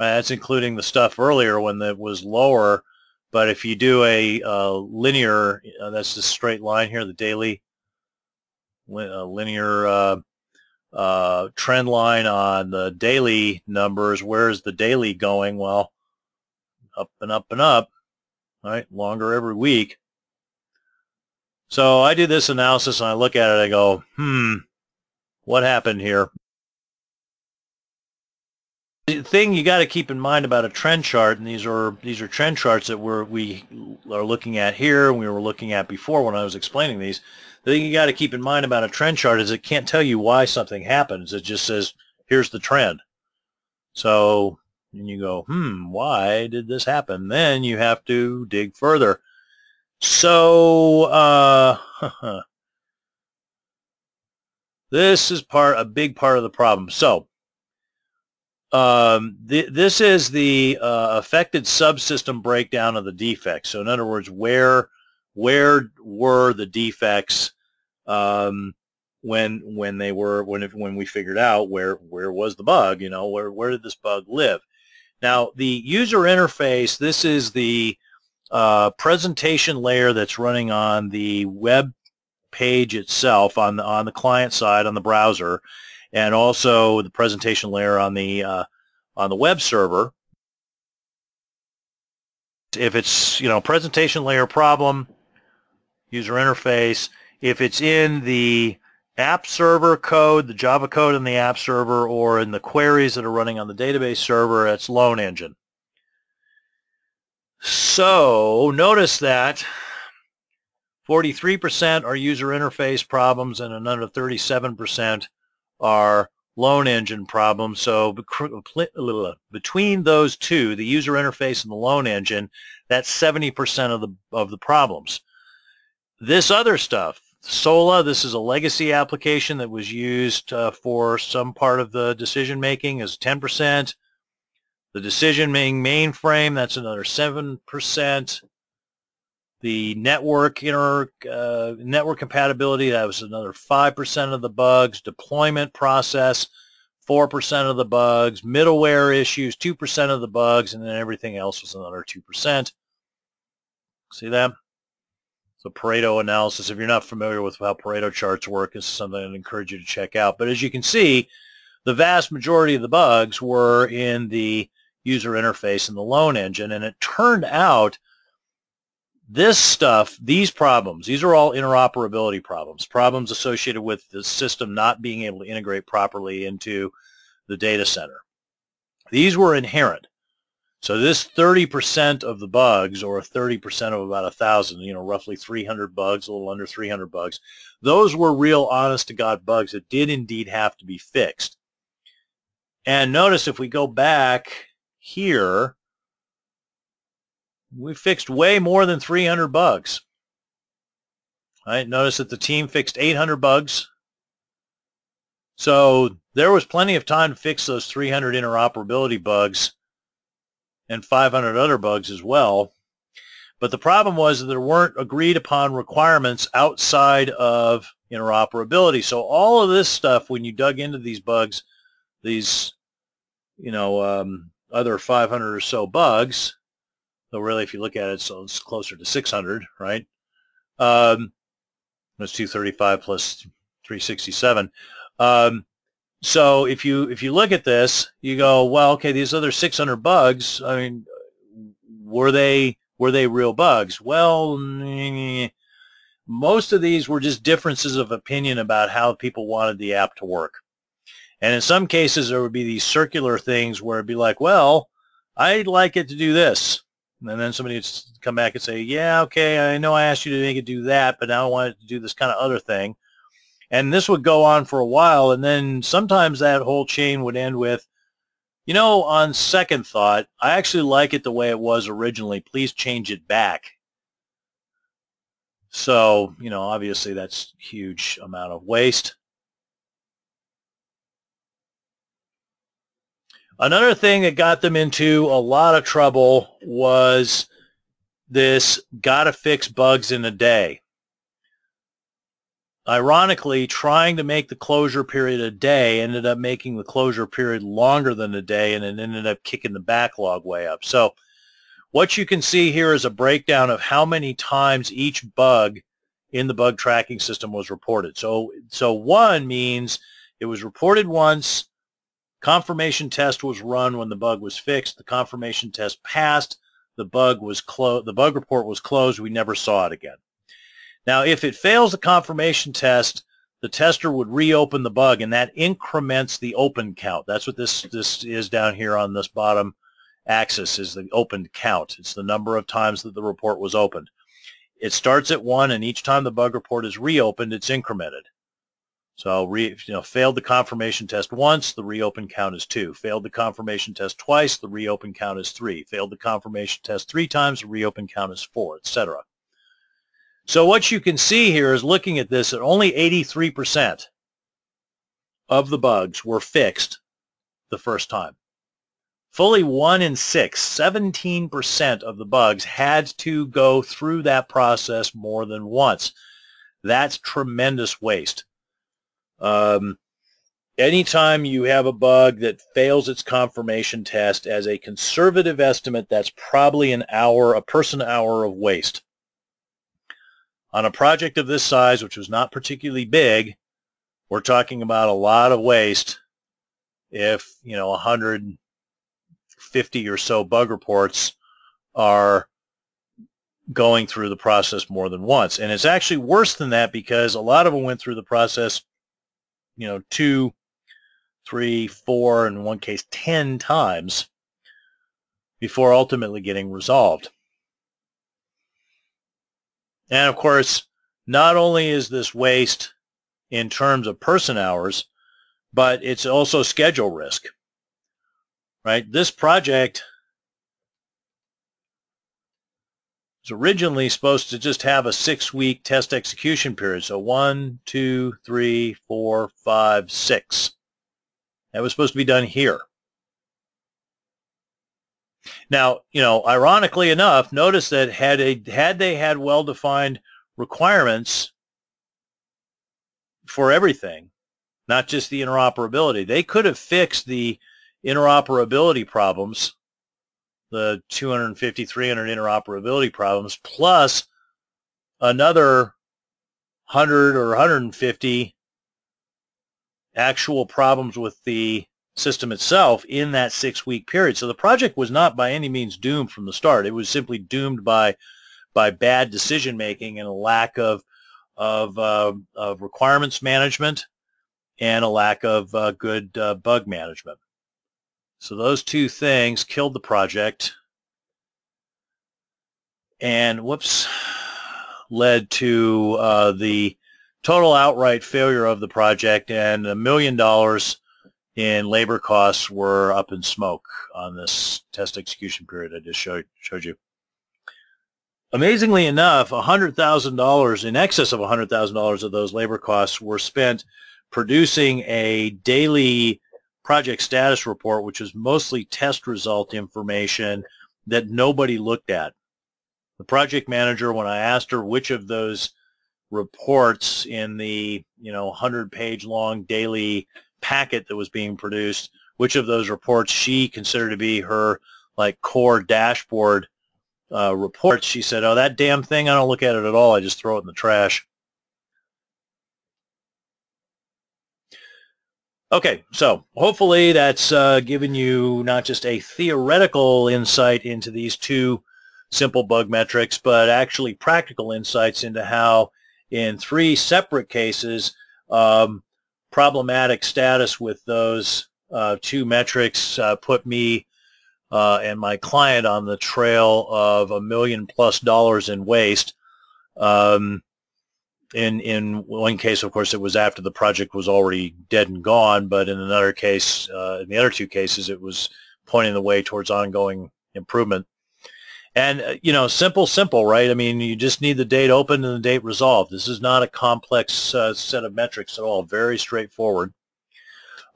S1: Uh, that's including the stuff earlier when it was lower. But if you do a uh, linear, uh, that's the straight line here, the daily uh, linear uh, trend line on the daily numbers. Where's the daily going? Well, up and up and up, right? Longer every week. So I do this analysis and I look at it. I go, hmm, what happened here? The thing you got to keep in mind about a trend chart, and these are these are trend charts that we're we are looking at here, and we were looking at before when I was explaining these. The thing you got to keep in mind about a trend chart is it can't tell you why something happens. It just says here's the trend. So and you go, hmm, why did this happen? Then you have to dig further. So uh, this is part a big part of the problem. So um, th this is the uh, affected subsystem breakdown of the defects. So in other words, where where were the defects um, when when they were when when we figured out where where was the bug? You know, where where did this bug live? Now, the user interface, this is the uh, presentation layer that's running on the web page itself on the, on the client side on the browser and also the presentation layer on the uh, on the web server. If it's you know presentation layer problem, user interface, if it's in the app server code, the Java code in the app server, or in the queries that are running on the database server, it's loan Engine. So notice that 43% are user interface problems and another 37% are loan Engine problems. So between those two, the user interface and the loan Engine, that's 70% of the of the problems. This other stuff, Sola, this is a legacy application that was used uh, for some part of the decision making is 10%. The decision making mainframe, that's another 7%. The network inter, uh, network compatibility, that was another 5% of the bugs. Deployment process, 4% of the bugs. Middleware issues, 2% of the bugs, and then everything else was another 2%. See that? So Pareto analysis, if you're not familiar with how Pareto charts work, is something I'd encourage you to check out. But as you can see, the vast majority of the bugs were in the user interface in the loan Engine, and it turned out this stuff, these problems, these are all interoperability problems, problems associated with the system not being able to integrate properly into the data center. These were inherent. So this 30% of the bugs, or 30% of about a thousand, you know, roughly 300 bugs, a little under 300 bugs, those were real honest-to-God bugs that did indeed have to be fixed. And notice if we go back here, we fixed way more than 300 bugs. Right, notice that the team fixed 800 bugs. So there was plenty of time to fix those 300 interoperability bugs and 500 other bugs as well. But the problem was that there weren't agreed upon requirements outside of interoperability. So all of this stuff, when you dug into these bugs, these, you know, um, other 500 or so bugs, though really if you look at it, so it's closer to 600, right? Um, that's 235 plus 367. Um, so if you if you look at this, you go, well, okay, these other 600 bugs. I mean, were they were they real bugs? Well, most of these were just differences of opinion about how people wanted the app to work. And in some cases, there would be these circular things where it'd be like, well, I'd like it to do this. And then somebody would come back and say, yeah, okay, I know I asked you to make it do that, but now I want it to do this kind of other thing. And this would go on for a while, and then sometimes that whole chain would end with, you know, on second thought, I actually like it the way it was originally. Please change it back. So, you know, obviously that's huge amount of waste. Another thing that got them into a lot of trouble was this gotta fix bugs in a day ironically, trying to make the closure period a day ended up making the closure period longer than a day, and it ended up kicking the backlog way up. So what you can see here is a breakdown of how many times each bug in the bug tracking system was reported. So, so one means it was reported once, confirmation test was run when the bug was fixed, the confirmation test passed, the bug was closed, the bug report was closed, we never saw it again. Now, if it fails the confirmation test, the tester would reopen the bug, and that increments the open count. That's what this this is down here on this bottom axis is the opened count. It's the number of times that the report was opened. It starts at one, and each time the bug report is reopened, it's incremented. So, re, you know, failed the confirmation test once, the reopen count is two. Failed the confirmation test twice, the reopen count is three. Failed the confirmation test three times, the reopen count is four, etc. So what you can see here is looking at this, that only 83% of the bugs were fixed the first time. Fully one in six, 17% of the bugs had to go through that process more than once. That's tremendous waste. Um, anytime you have a bug that fails its confirmation test as a conservative estimate, that's probably an hour, a person hour of waste. On a project of this size, which was not particularly big, we're talking about a lot of waste if, you know, 100 50 or so bug reports are going through the process more than once. And it's actually worse than that because a lot of them went through the process, you know, two, three, four, in one case, 10 times before ultimately getting resolved. And of course, not only is this waste in terms of person hours, but it's also schedule risk right? This project was originally supposed to just have a six-week test execution period. So one, two, three, four, five, six. That was supposed to be done here. Now, you know, ironically enough, notice that had, a, had they had well-defined requirements for everything, not just the interoperability, they could have fixed the interoperability problems, the 250, 300 interoperability problems, plus another 100 or 150 actual problems with the system itself in that six-week period. So the project was not by any means doomed from the start. It was simply doomed by by bad decision making and a lack of of, uh, of requirements management and a lack of uh, good uh, bug management. So those two things killed the project and whoops led to uh, the total outright failure of the project and a million dollars in labor costs were up in smoke on this test execution period I just showed, showed you. Amazingly enough, $100,000, in excess of $100,000 of those labor costs were spent producing a daily project status report, which is mostly test result information that nobody looked at. The project manager, when I asked her which of those reports in the you know 100 page long daily packet that was being produced, which of those reports she considered to be her like core dashboard uh, reports, she said, oh, that damn thing, I don't look at it at all. I just throw it in the trash. Okay, so hopefully that's uh, given you not just a theoretical insight into these two simple bug metrics, but actually practical insights into how in three separate cases, um, problematic status with those uh, two metrics uh, put me uh, and my client on the trail of a million plus dollars in waste. Um, in in one case, of course, it was after the project was already dead and gone, but in another case, uh, in the other two cases, it was pointing the way towards ongoing improvement. And uh, you know, simple, simple, right? I mean, you just need the date open and the date resolved. This is not a complex uh, set of metrics at all. Very straightforward.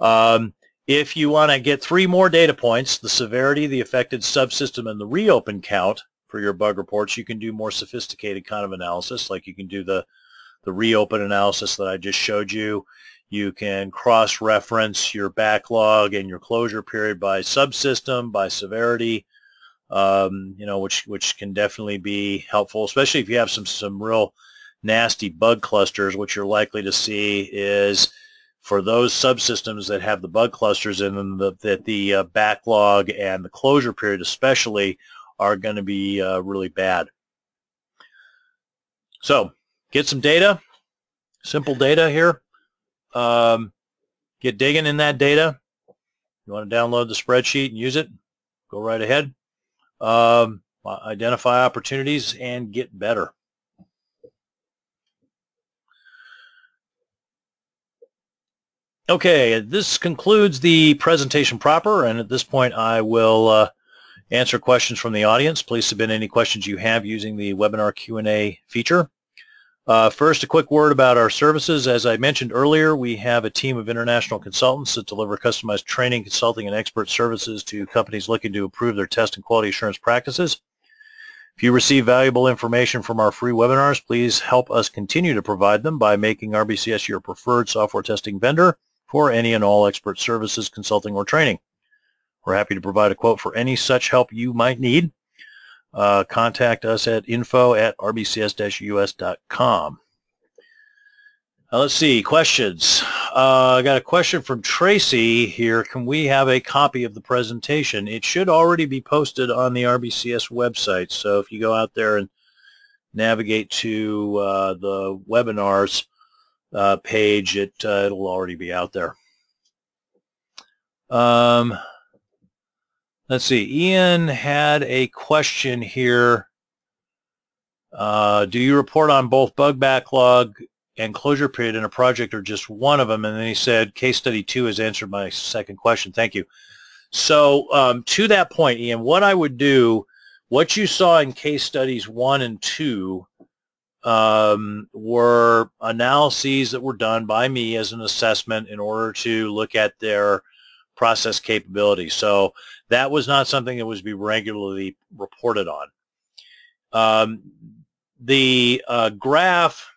S1: Um, if you want to get three more data points, the severity, the affected subsystem, and the reopen count for your bug reports, you can do more sophisticated kind of analysis, like you can do the the reopen analysis that I just showed you. You can cross-reference your backlog and your closure period by subsystem, by severity, um, you know, which which can definitely be helpful, especially if you have some some real nasty bug clusters. What you're likely to see is for those subsystems that have the bug clusters in them, that the, the uh, backlog and the closure period especially are going to be uh, really bad. So get some data, simple data here. um, get digging in that data. You want to download the spreadsheet and use it? Go right ahead. Um, identify opportunities and get better. Okay, this concludes the presentation proper, and at this point I will uh, answer questions from the audience. Please submit any questions you have using the webinar Q&A feature. Uh, first, a quick word about our services. As I mentioned earlier, we have a team of international consultants that deliver customized training, consulting, and expert services to companies looking to improve their test and quality assurance practices. If you receive valuable information from our free webinars, please help us continue to provide them by making RBCS your preferred software testing vendor for any and all expert services, consulting, or training. We're happy to provide a quote for any such help you might need uh, contact us at info at rbcs-us.com. Uh, let's see, questions. Uh, I got a question from Tracy here. Can we have a copy of the presentation? It should already be posted on the RBCS website. So if you go out there and navigate to uh, the webinars uh, page, it, uh, it'll already be out there. Um, Let's see. Ian had a question here. Uh, do you report on both bug backlog and closure period in a project or just one of them? And then he said case study two has answered my second question. Thank you. So um, to that point, Ian, what I would do, what you saw in case studies one and two um, were analyses that were done by me as an assessment in order to look at their process capability. So that was not something that was be regularly reported on. Um, the uh, graph,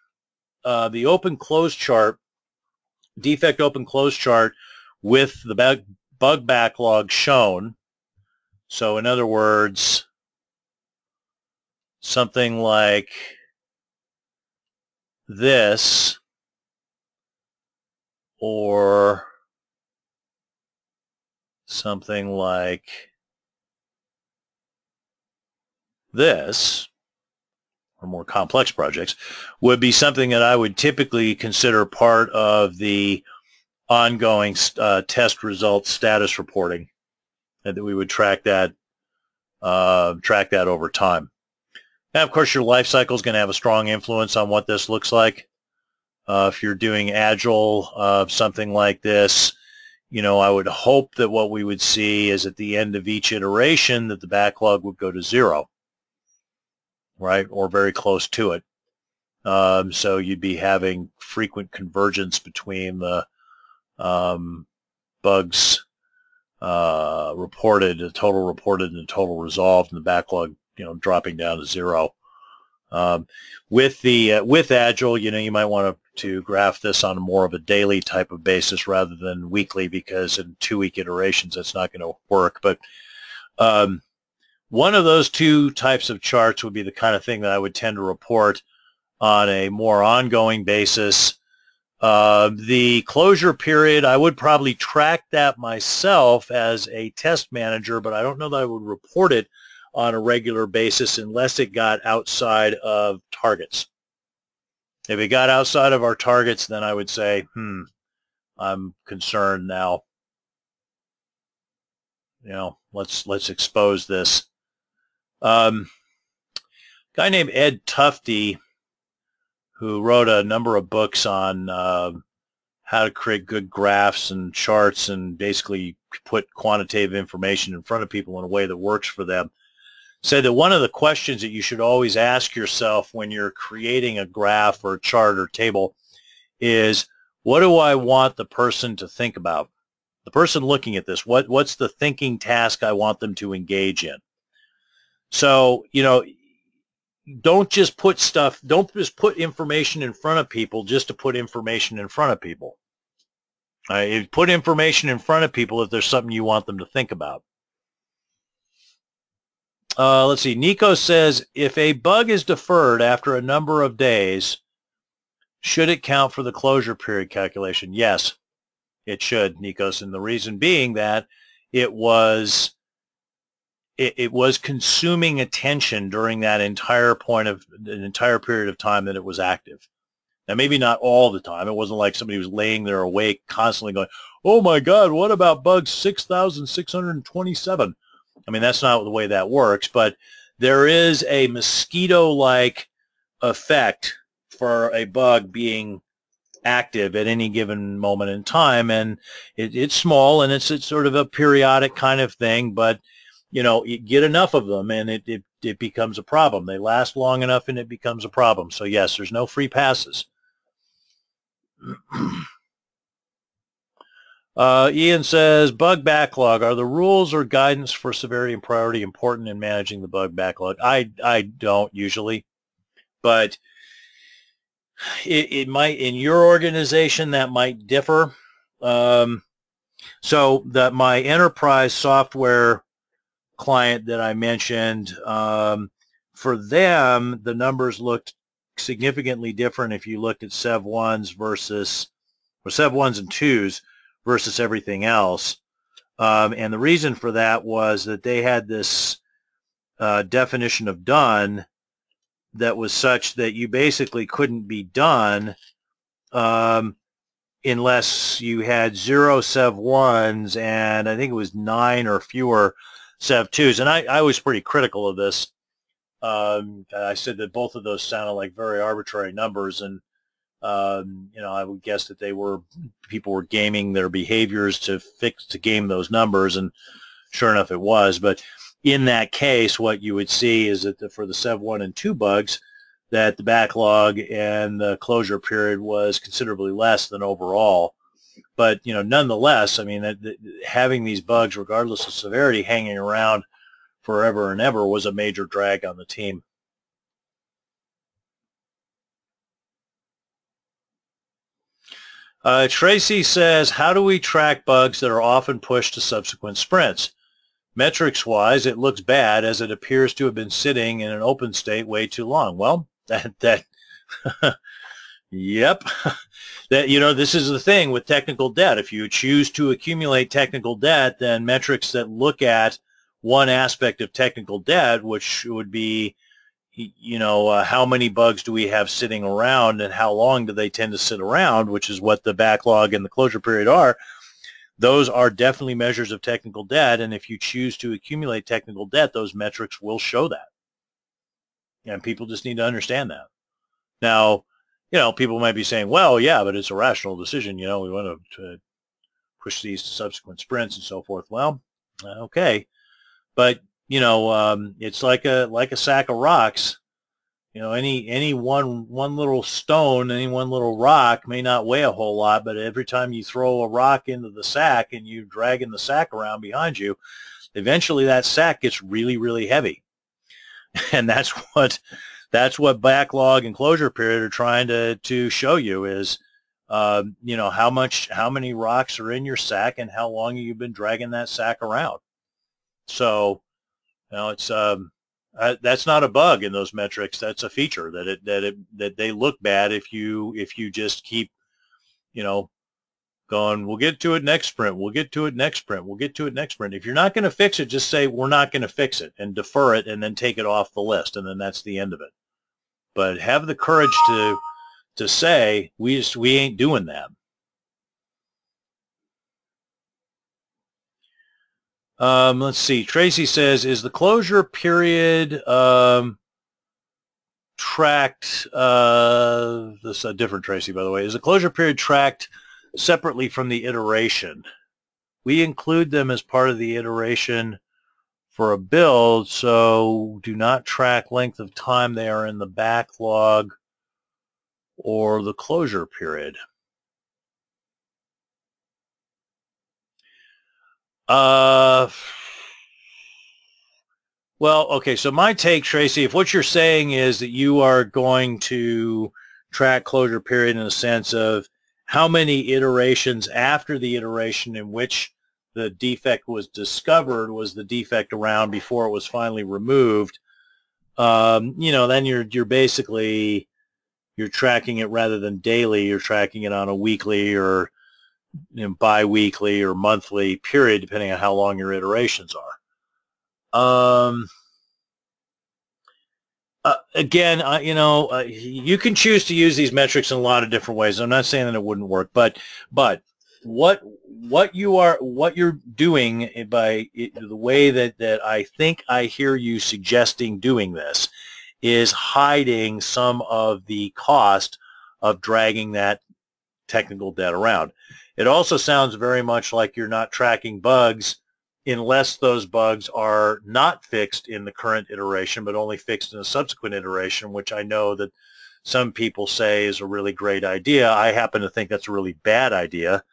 S1: uh, the open close chart, defect open close chart with the bug, bug backlog shown. So in other words, something like this or something like this, or more complex projects, would be something that I would typically consider part of the ongoing uh, test results status reporting, and that we would track that uh, track that over time. Now, of course, your life cycle is going to have a strong influence on what this looks like. Uh, if you're doing agile, uh, something like this, you know, I would hope that what we would see is at the end of each iteration that the backlog would go to zero, right, or very close to it. Um, so you'd be having frequent convergence between the um, bugs uh, reported, the total reported, and the total resolved, and the backlog, you know, dropping down to zero. Um, with the uh, with Agile, you know, you might want to to graph this on more of a daily type of basis rather than weekly because in two-week iterations that's not going to work. But um, one of those two types of charts would be the kind of thing that I would tend to report on a more ongoing basis. Uh, the closure period, I would probably track that myself as a test manager, but I don't know that I would report it on a regular basis unless it got outside of targets. If it got outside of our targets, then I would say, hmm, I'm concerned now. You know, let's let's expose this. Um, guy named Ed Tufte, who wrote a number of books on uh, how to create good graphs and charts and basically put quantitative information in front of people in a way that works for them said that one of the questions that you should always ask yourself when you're creating a graph or a chart or table is what do I want the person to think about? The person looking at this, what, what's the thinking task I want them to engage in? So, you know, don't just put stuff, don't just put information in front of people just to put information in front of people. Uh, put information in front of people if there's something you want them to think about. Uh, let's see. Nico says, if a bug is deferred after a number of days, should it count for the closure period calculation? Yes, it should, Nikos. And the reason being that it was it, it was consuming attention during that entire point of an entire period of time that it was active. Now, maybe not all the time. It wasn't like somebody was laying there awake constantly going, oh my God, what about bug 6,627? I mean, that's not the way that works, but there is a mosquito-like effect for a bug being active at any given moment in time. And it, it's small and it's, it's sort of a periodic kind of thing, but you know, you get enough of them and it, it, it becomes a problem. They last long enough and it becomes a problem. So yes, there's no free passes. Uh, Ian says, bug backlog. Are the rules or guidance for severity and priority important in managing the bug backlog? I, I don't usually, but it, it might, in your organization, that might differ. Um, so that my enterprise software client that I mentioned, um, for them, the numbers looked significantly different if you looked at Sev 1s versus, or Sev 1s and 2s versus everything else. Um, and the reason for that was that they had this uh, definition of done that was such that you basically couldn't be done um, unless you had zero Sev 1s and I think it was nine or fewer Sev 2s. And I, I was pretty critical of this. Um, I said that both of those sounded like very arbitrary numbers and um, you know, I would guess that they were people were gaming their behaviors to fix to game those numbers, and sure enough, it was. But in that case, what you would see is that the, for the Sev 1 and 2 bugs, that the backlog and the closure period was considerably less than overall. But you know, nonetheless, I mean, that, that having these bugs, regardless of severity, hanging around forever and ever was a major drag on the team. Uh, Tracy says, how do we track bugs that are often pushed to subsequent sprints? Metrics-wise, it looks bad as it appears to have been sitting in an open state way too long. Well, that, that yep. that, you know, this is the thing with technical debt. If you choose to accumulate technical debt, then metrics that look at one aspect of technical debt, which would be you know, uh, how many bugs do we have sitting around and how long do they tend to sit around, which is what the backlog and the closure period are. Those are definitely measures of technical debt. And if you choose to accumulate technical debt, those metrics will show that. And people just need to understand that. Now, you know, people might be saying, well, yeah, but it's a rational decision. You know, we want to, to push these to subsequent sprints and so forth. Well, okay. But you know, um, it's like a like a sack of rocks. You know, any any one one little stone, any one little rock may not weigh a whole lot, but every time you throw a rock into the sack and you're dragging the sack around behind you, eventually that sack gets really really heavy, and that's what that's what backlog and closure period are trying to to show you is. Uh, you know how much how many rocks are in your sack and how long you've been dragging that sack around so know, it's um, that's not a bug in those metrics. That's a feature that it that it that they look bad if you if you just keep, you know, going. We'll get to it next sprint. We'll get to it next sprint. We'll get to it next sprint. If you're not going to fix it, just say we're not going to fix it and defer it, and then take it off the list, and then that's the end of it. But have the courage to to say we just we ain't doing that. Um, let's see. Tracy says, is the closure period um, tracked, uh, this is a different Tracy, by the way, is the closure period tracked separately from the iteration? We include them as part of the iteration for a build, so do not track length of time they are in the backlog or the closure period. Uh, well, okay. So my take, Tracy, if what you're saying is that you are going to track closure period in the sense of how many iterations after the iteration in which the defect was discovered was the defect around before it was finally removed, um, you know, then you're you're basically you're tracking it rather than daily. You're tracking it on a weekly or you know, biweekly or monthly period, depending on how long your iterations are. Um, uh, again, uh, you know, uh, you can choose to use these metrics in a lot of different ways. I'm not saying that it wouldn't work, but but what what you are what you're doing by it, the way that that I think I hear you suggesting doing this is hiding some of the cost of dragging that technical debt around. It also sounds very much like you're not tracking bugs unless those bugs are not fixed in the current iteration, but only fixed in a subsequent iteration, which I know that some people say is a really great idea. I happen to think that's a really bad idea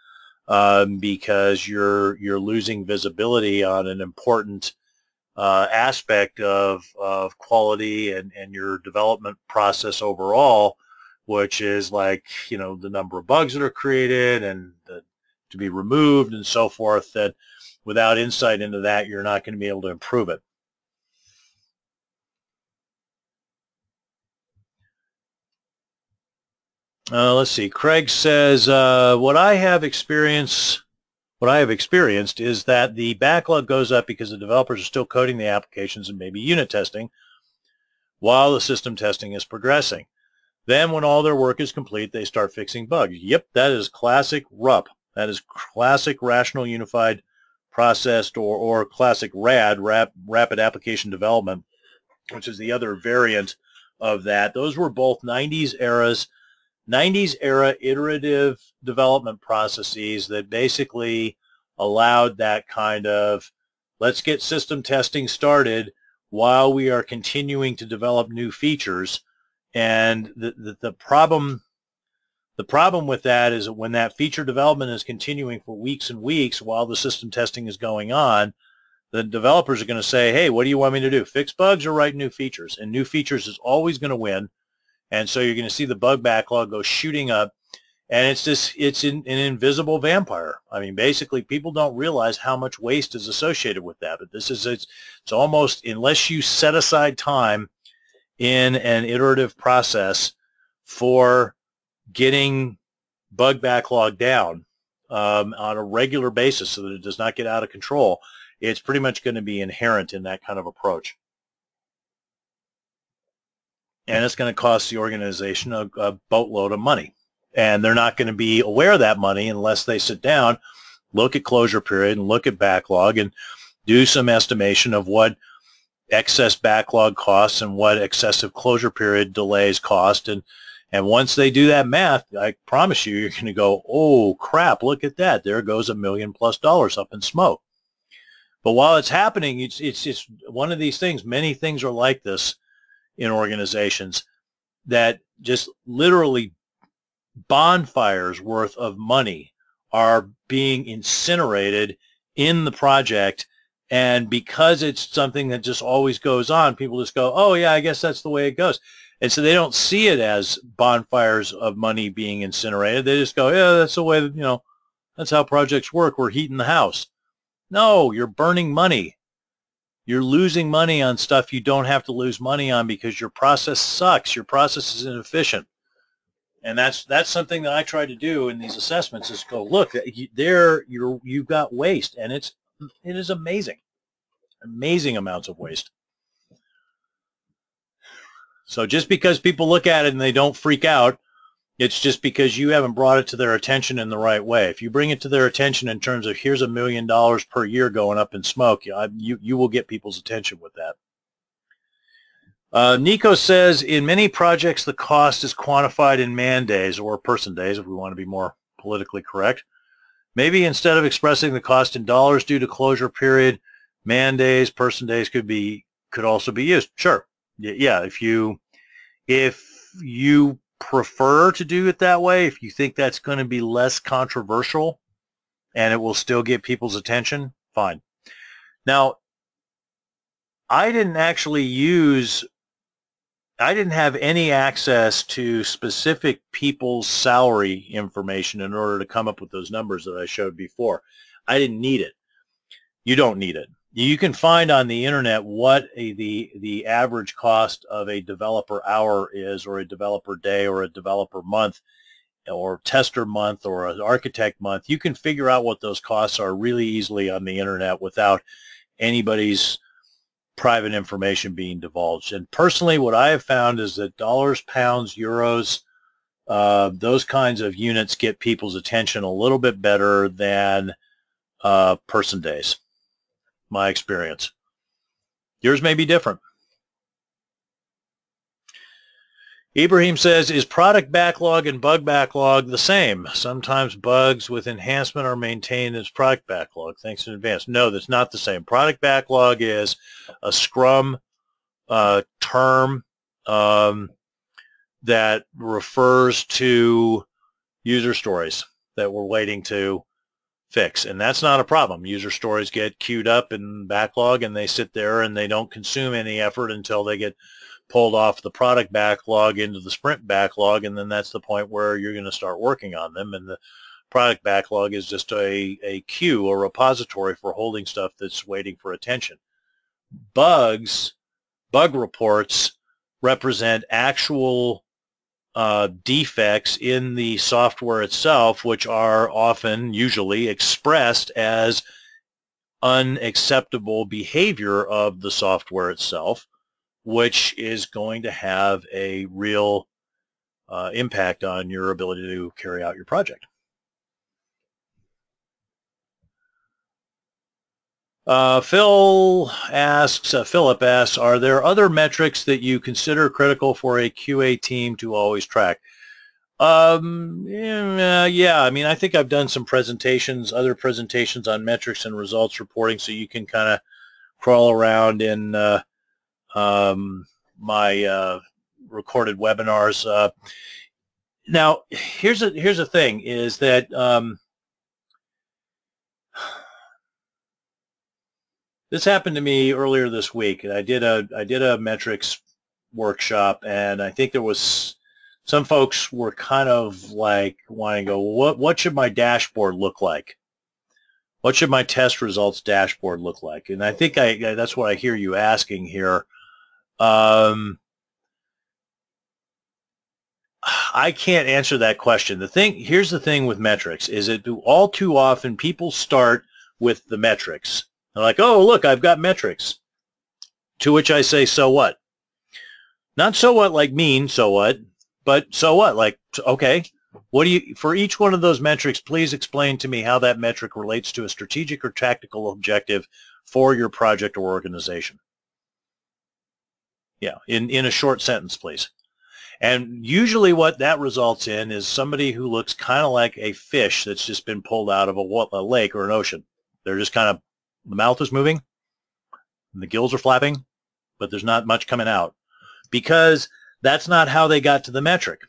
S1: um, because you're you're losing visibility on an important uh, aspect of of quality and and your development process overall, which is like you know the number of bugs that are created and the, to be removed and so forth. That without insight into that, you're not going to be able to improve it. Uh, let's see. Craig says, uh, what I have experienced, what I have experienced is that the backlog goes up because the developers are still coding the applications and maybe unit testing while the system testing is progressing. Then when all their work is complete, they start fixing bugs. Yep, that is classic RUP. That is classic Rational Unified Processed or, or classic RAD, rap, Rapid Application Development, which is the other variant of that. Those were both 90s eras 90s era iterative development processes that basically allowed that kind of let's get system testing started while we are continuing to develop new features and the, the, the problem the problem with that is that when that feature development is continuing for weeks and weeks while the system testing is going on the developers are going to say hey what do you want me to do fix bugs or write new features and new features is always going to win and so you're going to see the bug backlog go shooting up. And it's this, it's an, an invisible vampire. I mean, basically, people don't realize how much waste is associated with that. But this is, it's, it's almost, unless you set aside time in an iterative process for getting bug backlog down um, on a regular basis so that it does not get out of control, it's pretty much going to be inherent in that kind of approach and it's going to cost the organization a, a boatload of money. And they're not going to be aware of that money unless they sit down, look at closure period and look at backlog and do some estimation of what excess backlog costs and what excessive closure period delays cost. And, and once they do that math, I promise you, you're going to go, oh, crap, look at that. There goes a million plus dollars up in smoke. But while it's happening, it's, it's, it's one of these things. Many things are like this in organizations that just literally bonfires worth of money are being incinerated in the project and because it's something that just always goes on people just go oh yeah i guess that's the way it goes. And so they don't see it as bonfires of money being incinerated. They just go yeah that's the way that, you know that's how projects work. We're heating the house. No you're burning money. You're losing money on stuff you don't have to lose money on because your process sucks. Your process is inefficient. And that's that's something that I try to do in these assessments is go look there you're you've got waste and it's it is amazing, amazing amounts of waste. So just because people look at it and they don't freak out it's just because you haven't brought it to their attention in the right way. If you bring it to their attention in terms of here's a million dollars per year going up in smoke, you, you will get people's attention with that. Uh, Nico says, in many projects, the cost is quantified in man days or person days, if we want to be more politically correct. Maybe instead of expressing the cost in dollars due to closure period, man days, person days could be could also be used. Sure, yeah. If you if you prefer to do it that way, if you think that's going to be less controversial and it will still get people's attention, fine. Now, I didn't actually use, I didn't have any access to specific people's salary information in order to come up with those numbers that I showed before. I didn't need it. You don't need it you can find on the internet what a, the the average cost of a developer hour is or a developer day or a developer month or tester month or an architect month you can figure out what those costs are really easily on the internet without anybody's private information being divulged. And personally, what I have found is that dollars, pounds, euros, uh, those kinds of units get people's attention a little bit better than uh, person days, my experience. Yours may be different. Ibrahim says, is product backlog and bug backlog the same? Sometimes bugs with enhancement are maintained as product backlog. Thanks in advance. No, that's not the same. Product backlog is a Scrum uh, term um, that refers to user stories that we're waiting to fix. And that's not a problem. User stories get queued up in backlog and they sit there and they don't consume any effort until they get pulled off the product backlog into the sprint backlog, and then that's the point where you're going to start working on them. And the product backlog is just a, a queue, a repository for holding stuff that's waiting for attention. Bugs, bug reports represent actual uh, defects in the software itself, which are often, usually, expressed as unacceptable behavior of the software itself which is going to have a real uh, impact on your ability to carry out your project. Uh, Phil asks, uh, Philip asks, are there other metrics that you consider critical for a QA team to always track? Um, yeah, I mean, I think I've done some presentations, other presentations on metrics and results reporting, so you can kind of crawl around in uh, um, my uh, recorded webinars. Uh, now, here's a here's a thing: is that um, this happened to me earlier this week. I did a I did a metrics workshop, and I think there was some folks were kind of like wanting to go, what what should my dashboard look like? What should my test results dashboard look like? And I think I that's what I hear you asking here. Um, I can't answer that question. The thing here's the thing with metrics is that all too often people start with the metrics. They're like, oh look, I've got metrics. To which I say, so what? Not so what like mean, so what, but so what? Like, okay, what do you, for each one of those metrics, please explain to me how that metric relates to a strategic or tactical objective for your project or organization. Yeah, in, in a short sentence, please. And usually what that results in is somebody who looks kind of like a fish that's just been pulled out of a, a lake or an ocean. They're just kind of, the mouth is moving, the gills are flapping, but there's not much coming out because that's not how they got to the metric.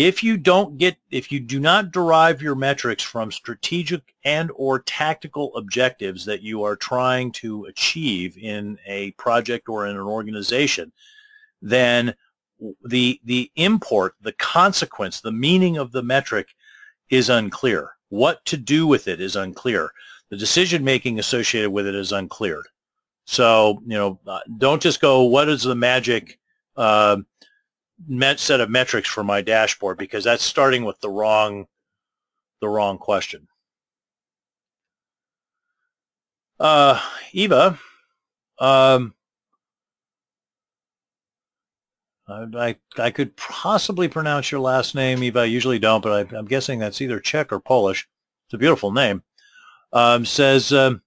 S1: If you don't get, if you do not derive your metrics from strategic and or tactical objectives that you are trying to achieve in a project or in an organization, then the, the import, the consequence, the meaning of the metric is unclear. What to do with it is unclear. The decision making associated with it is unclear. So, you know, uh, don't just go, what is the magic uh, set of metrics for my dashboard because that's starting with the wrong the wrong question. Uh, Eva, um, I, I could possibly pronounce your last name, Eva. I usually don't, but I, am guessing that's either Czech or Polish. It's a beautiful name. Um, says, um,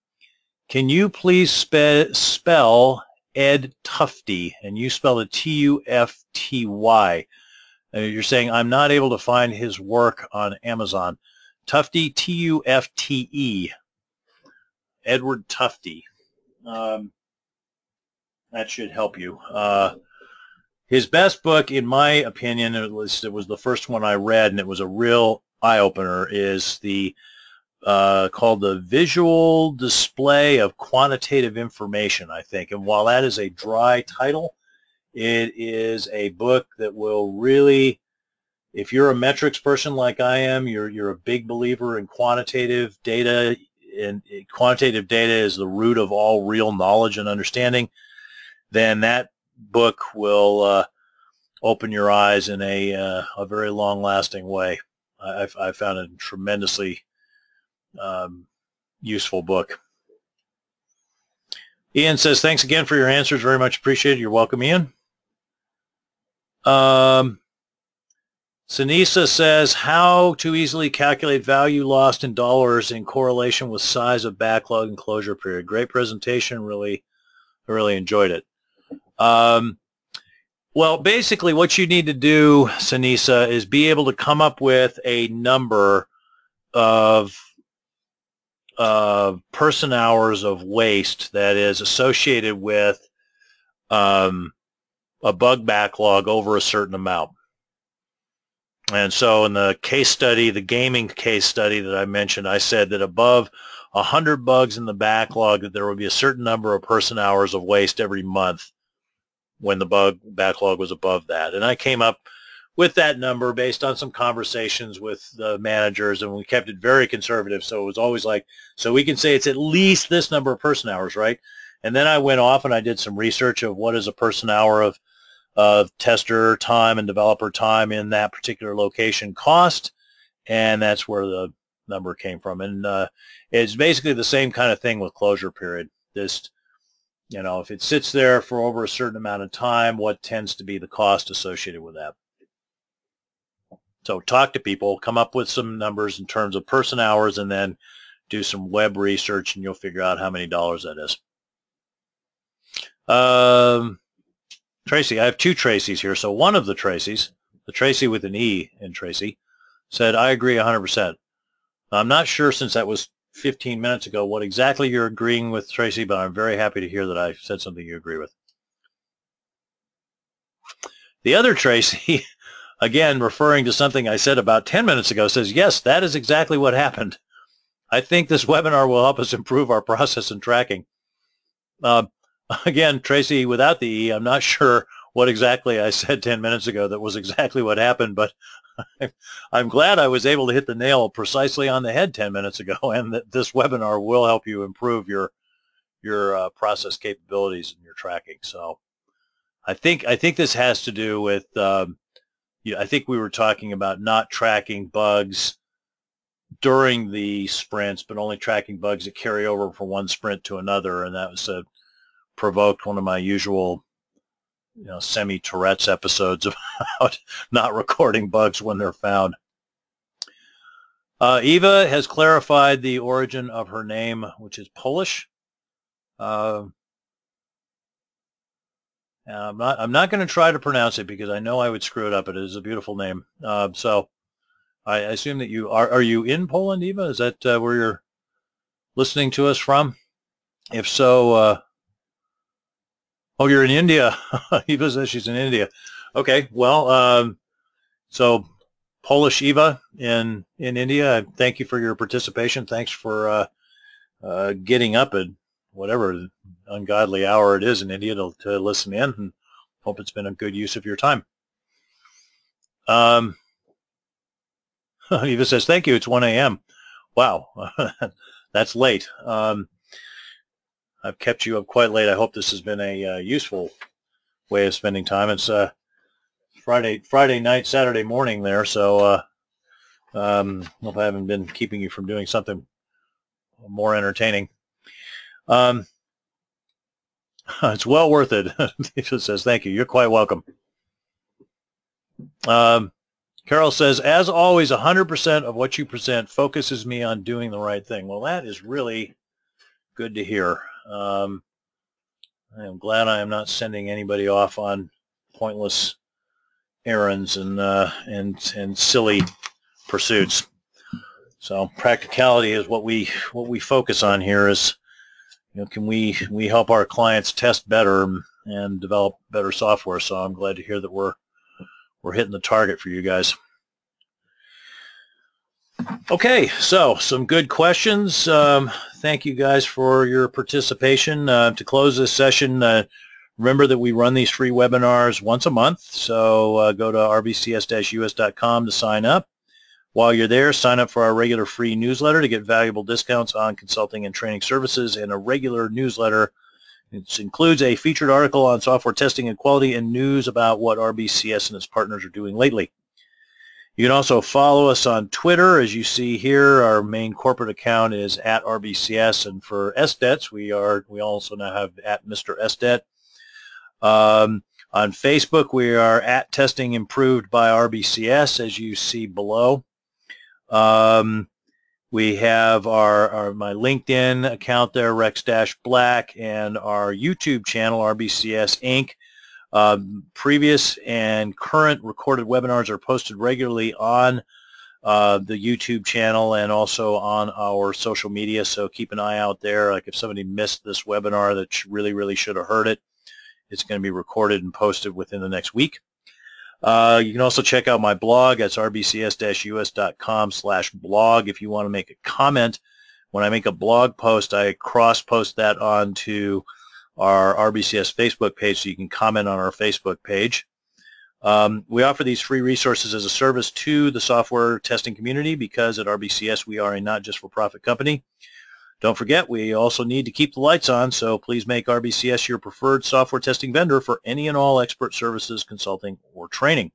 S1: can you please spe spell Ed Tufte, and you spell it T-U-F-T-Y. Uh, you're saying, I'm not able to find his work on Amazon. Tufte, T-U-F-T-E. Edward Tufte. Um, that should help you. Uh, his best book, in my opinion, at least it was the first one I read, and it was a real eye-opener, is the uh, called the Visual Display of Quantitative Information, I think. And while that is a dry title, it is a book that will really, if you're a metrics person like I am, you're, you're a big believer in quantitative data, and quantitative data is the root of all real knowledge and understanding, then that book will uh, open your eyes in a, uh, a very long-lasting way. I've, I've found it tremendously um, useful book. Ian says, thanks again for your answers. Very much appreciated. You're welcome, Ian. Um, Sanisa says, how to easily calculate value lost in dollars in correlation with size of backlog and closure period. Great presentation. Really, really enjoyed it. Um, well, basically what you need to do, Sanisa, is be able to come up with a number of uh, person hours of waste that is associated with um, a bug backlog over a certain amount. And so in the case study, the gaming case study that I mentioned, I said that above 100 bugs in the backlog, that there would be a certain number of person hours of waste every month when the bug backlog was above that. And I came up with that number based on some conversations with the managers and we kept it very conservative. So it was always like, so we can say it's at least this number of person hours, right? And then I went off and I did some research of what is a person hour of, of tester time and developer time in that particular location cost. And that's where the number came from. And uh, it's basically the same kind of thing with closure period. This you know, if it sits there for over a certain amount of time, what tends to be the cost associated with that? So talk to people, come up with some numbers in terms of person hours, and then do some web research, and you'll figure out how many dollars that is. Um, Tracy, I have two Tracys here. So one of the Tracys, the Tracy with an E in Tracy, said, I agree 100%. I'm not sure since that was 15 minutes ago what exactly you're agreeing with, Tracy, but I'm very happy to hear that I said something you agree with. The other Tracy, again, referring to something I said about 10 minutes ago, says, yes, that is exactly what happened. I think this webinar will help us improve our process and tracking. Uh, again, Tracy, without the E, I'm not sure what exactly I said 10 minutes ago that was exactly what happened, but I'm glad I was able to hit the nail precisely on the head 10 minutes ago and that this webinar will help you improve your your uh, process capabilities and your tracking. So I think I think this has to do with um, yeah, I think we were talking about not tracking bugs during the sprints, but only tracking bugs that carry over from one sprint to another, and that was uh, provoked one of my usual you know, semi-Tourette's episodes about not recording bugs when they're found. Uh, Eva has clarified the origin of her name, which is Polish. Uh, I'm not. I'm not going to try to pronounce it because I know I would screw it up. It is a beautiful name. Uh, so, I assume that you are. Are you in Poland, Eva? Is that uh, where you're listening to us from? If so, uh, Oh, you're in India. Eva says she's in India. Okay, well, um, so Polish Eva in in India. Thank you for your participation. Thanks for uh, uh, getting up at whatever ungodly hour it is in India to, to listen in, and hope it's been a good use of your time. Um, Eva says, "Thank you. It's 1 a.m. Wow, that's late." Um, I've kept you up quite late. I hope this has been a uh, useful way of spending time. It's uh, Friday Friday night, Saturday morning there, so uh, um, hope I haven't been keeping you from doing something more entertaining. Um, it's well worth it. It says, thank you. You're quite welcome. Um, Carol says, as always, 100% of what you present focuses me on doing the right thing. Well, that is really good to hear. Um, I am glad I am not sending anybody off on pointless errands and uh, and and silly pursuits. So practicality is what we what we focus on here. Is you know can we we help our clients test better and develop better software? So I'm glad to hear that we're we're hitting the target for you guys. Okay, so some good questions. Um, thank you guys for your participation. Uh, to close this session, uh, remember that we run these free webinars once a month, so uh, go to rbcs-us.com to sign up. While you're there, sign up for our regular free newsletter to get valuable discounts on consulting and training services and a regular newsletter. It includes a featured article on software testing and quality and news about what RBCS and its partners are doing lately. You can also follow us on Twitter. As you see here, our main corporate account is at RBCS, and for SDETs, we are we also now have at Mr. SDET. Um, on Facebook, we are at Testing Improved by RBCS, as you see below. Um, we have our, our, my LinkedIn account there, Rex Dash Black, and our YouTube channel, RBCS Inc. Um, previous and current recorded webinars are posted regularly on uh, the YouTube channel and also on our social media, so keep an eye out there. Like if somebody missed this webinar that really, really should have heard it, it's going to be recorded and posted within the next week. Uh, you can also check out my blog. That's rbcs-us.com slash blog if you want to make a comment. When I make a blog post, I cross-post that onto our RBCS Facebook page so you can comment on our Facebook page. Um, we offer these free resources as a service to the software testing community because at RBCS we are a not just for profit company. Don't forget, we also need to keep the lights on, so please make RBCS your preferred software testing vendor for any and all expert services, consulting, or training.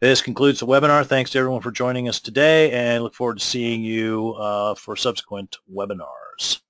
S1: This concludes the webinar. Thanks to everyone for joining us today, and look forward to seeing you uh, for subsequent webinars.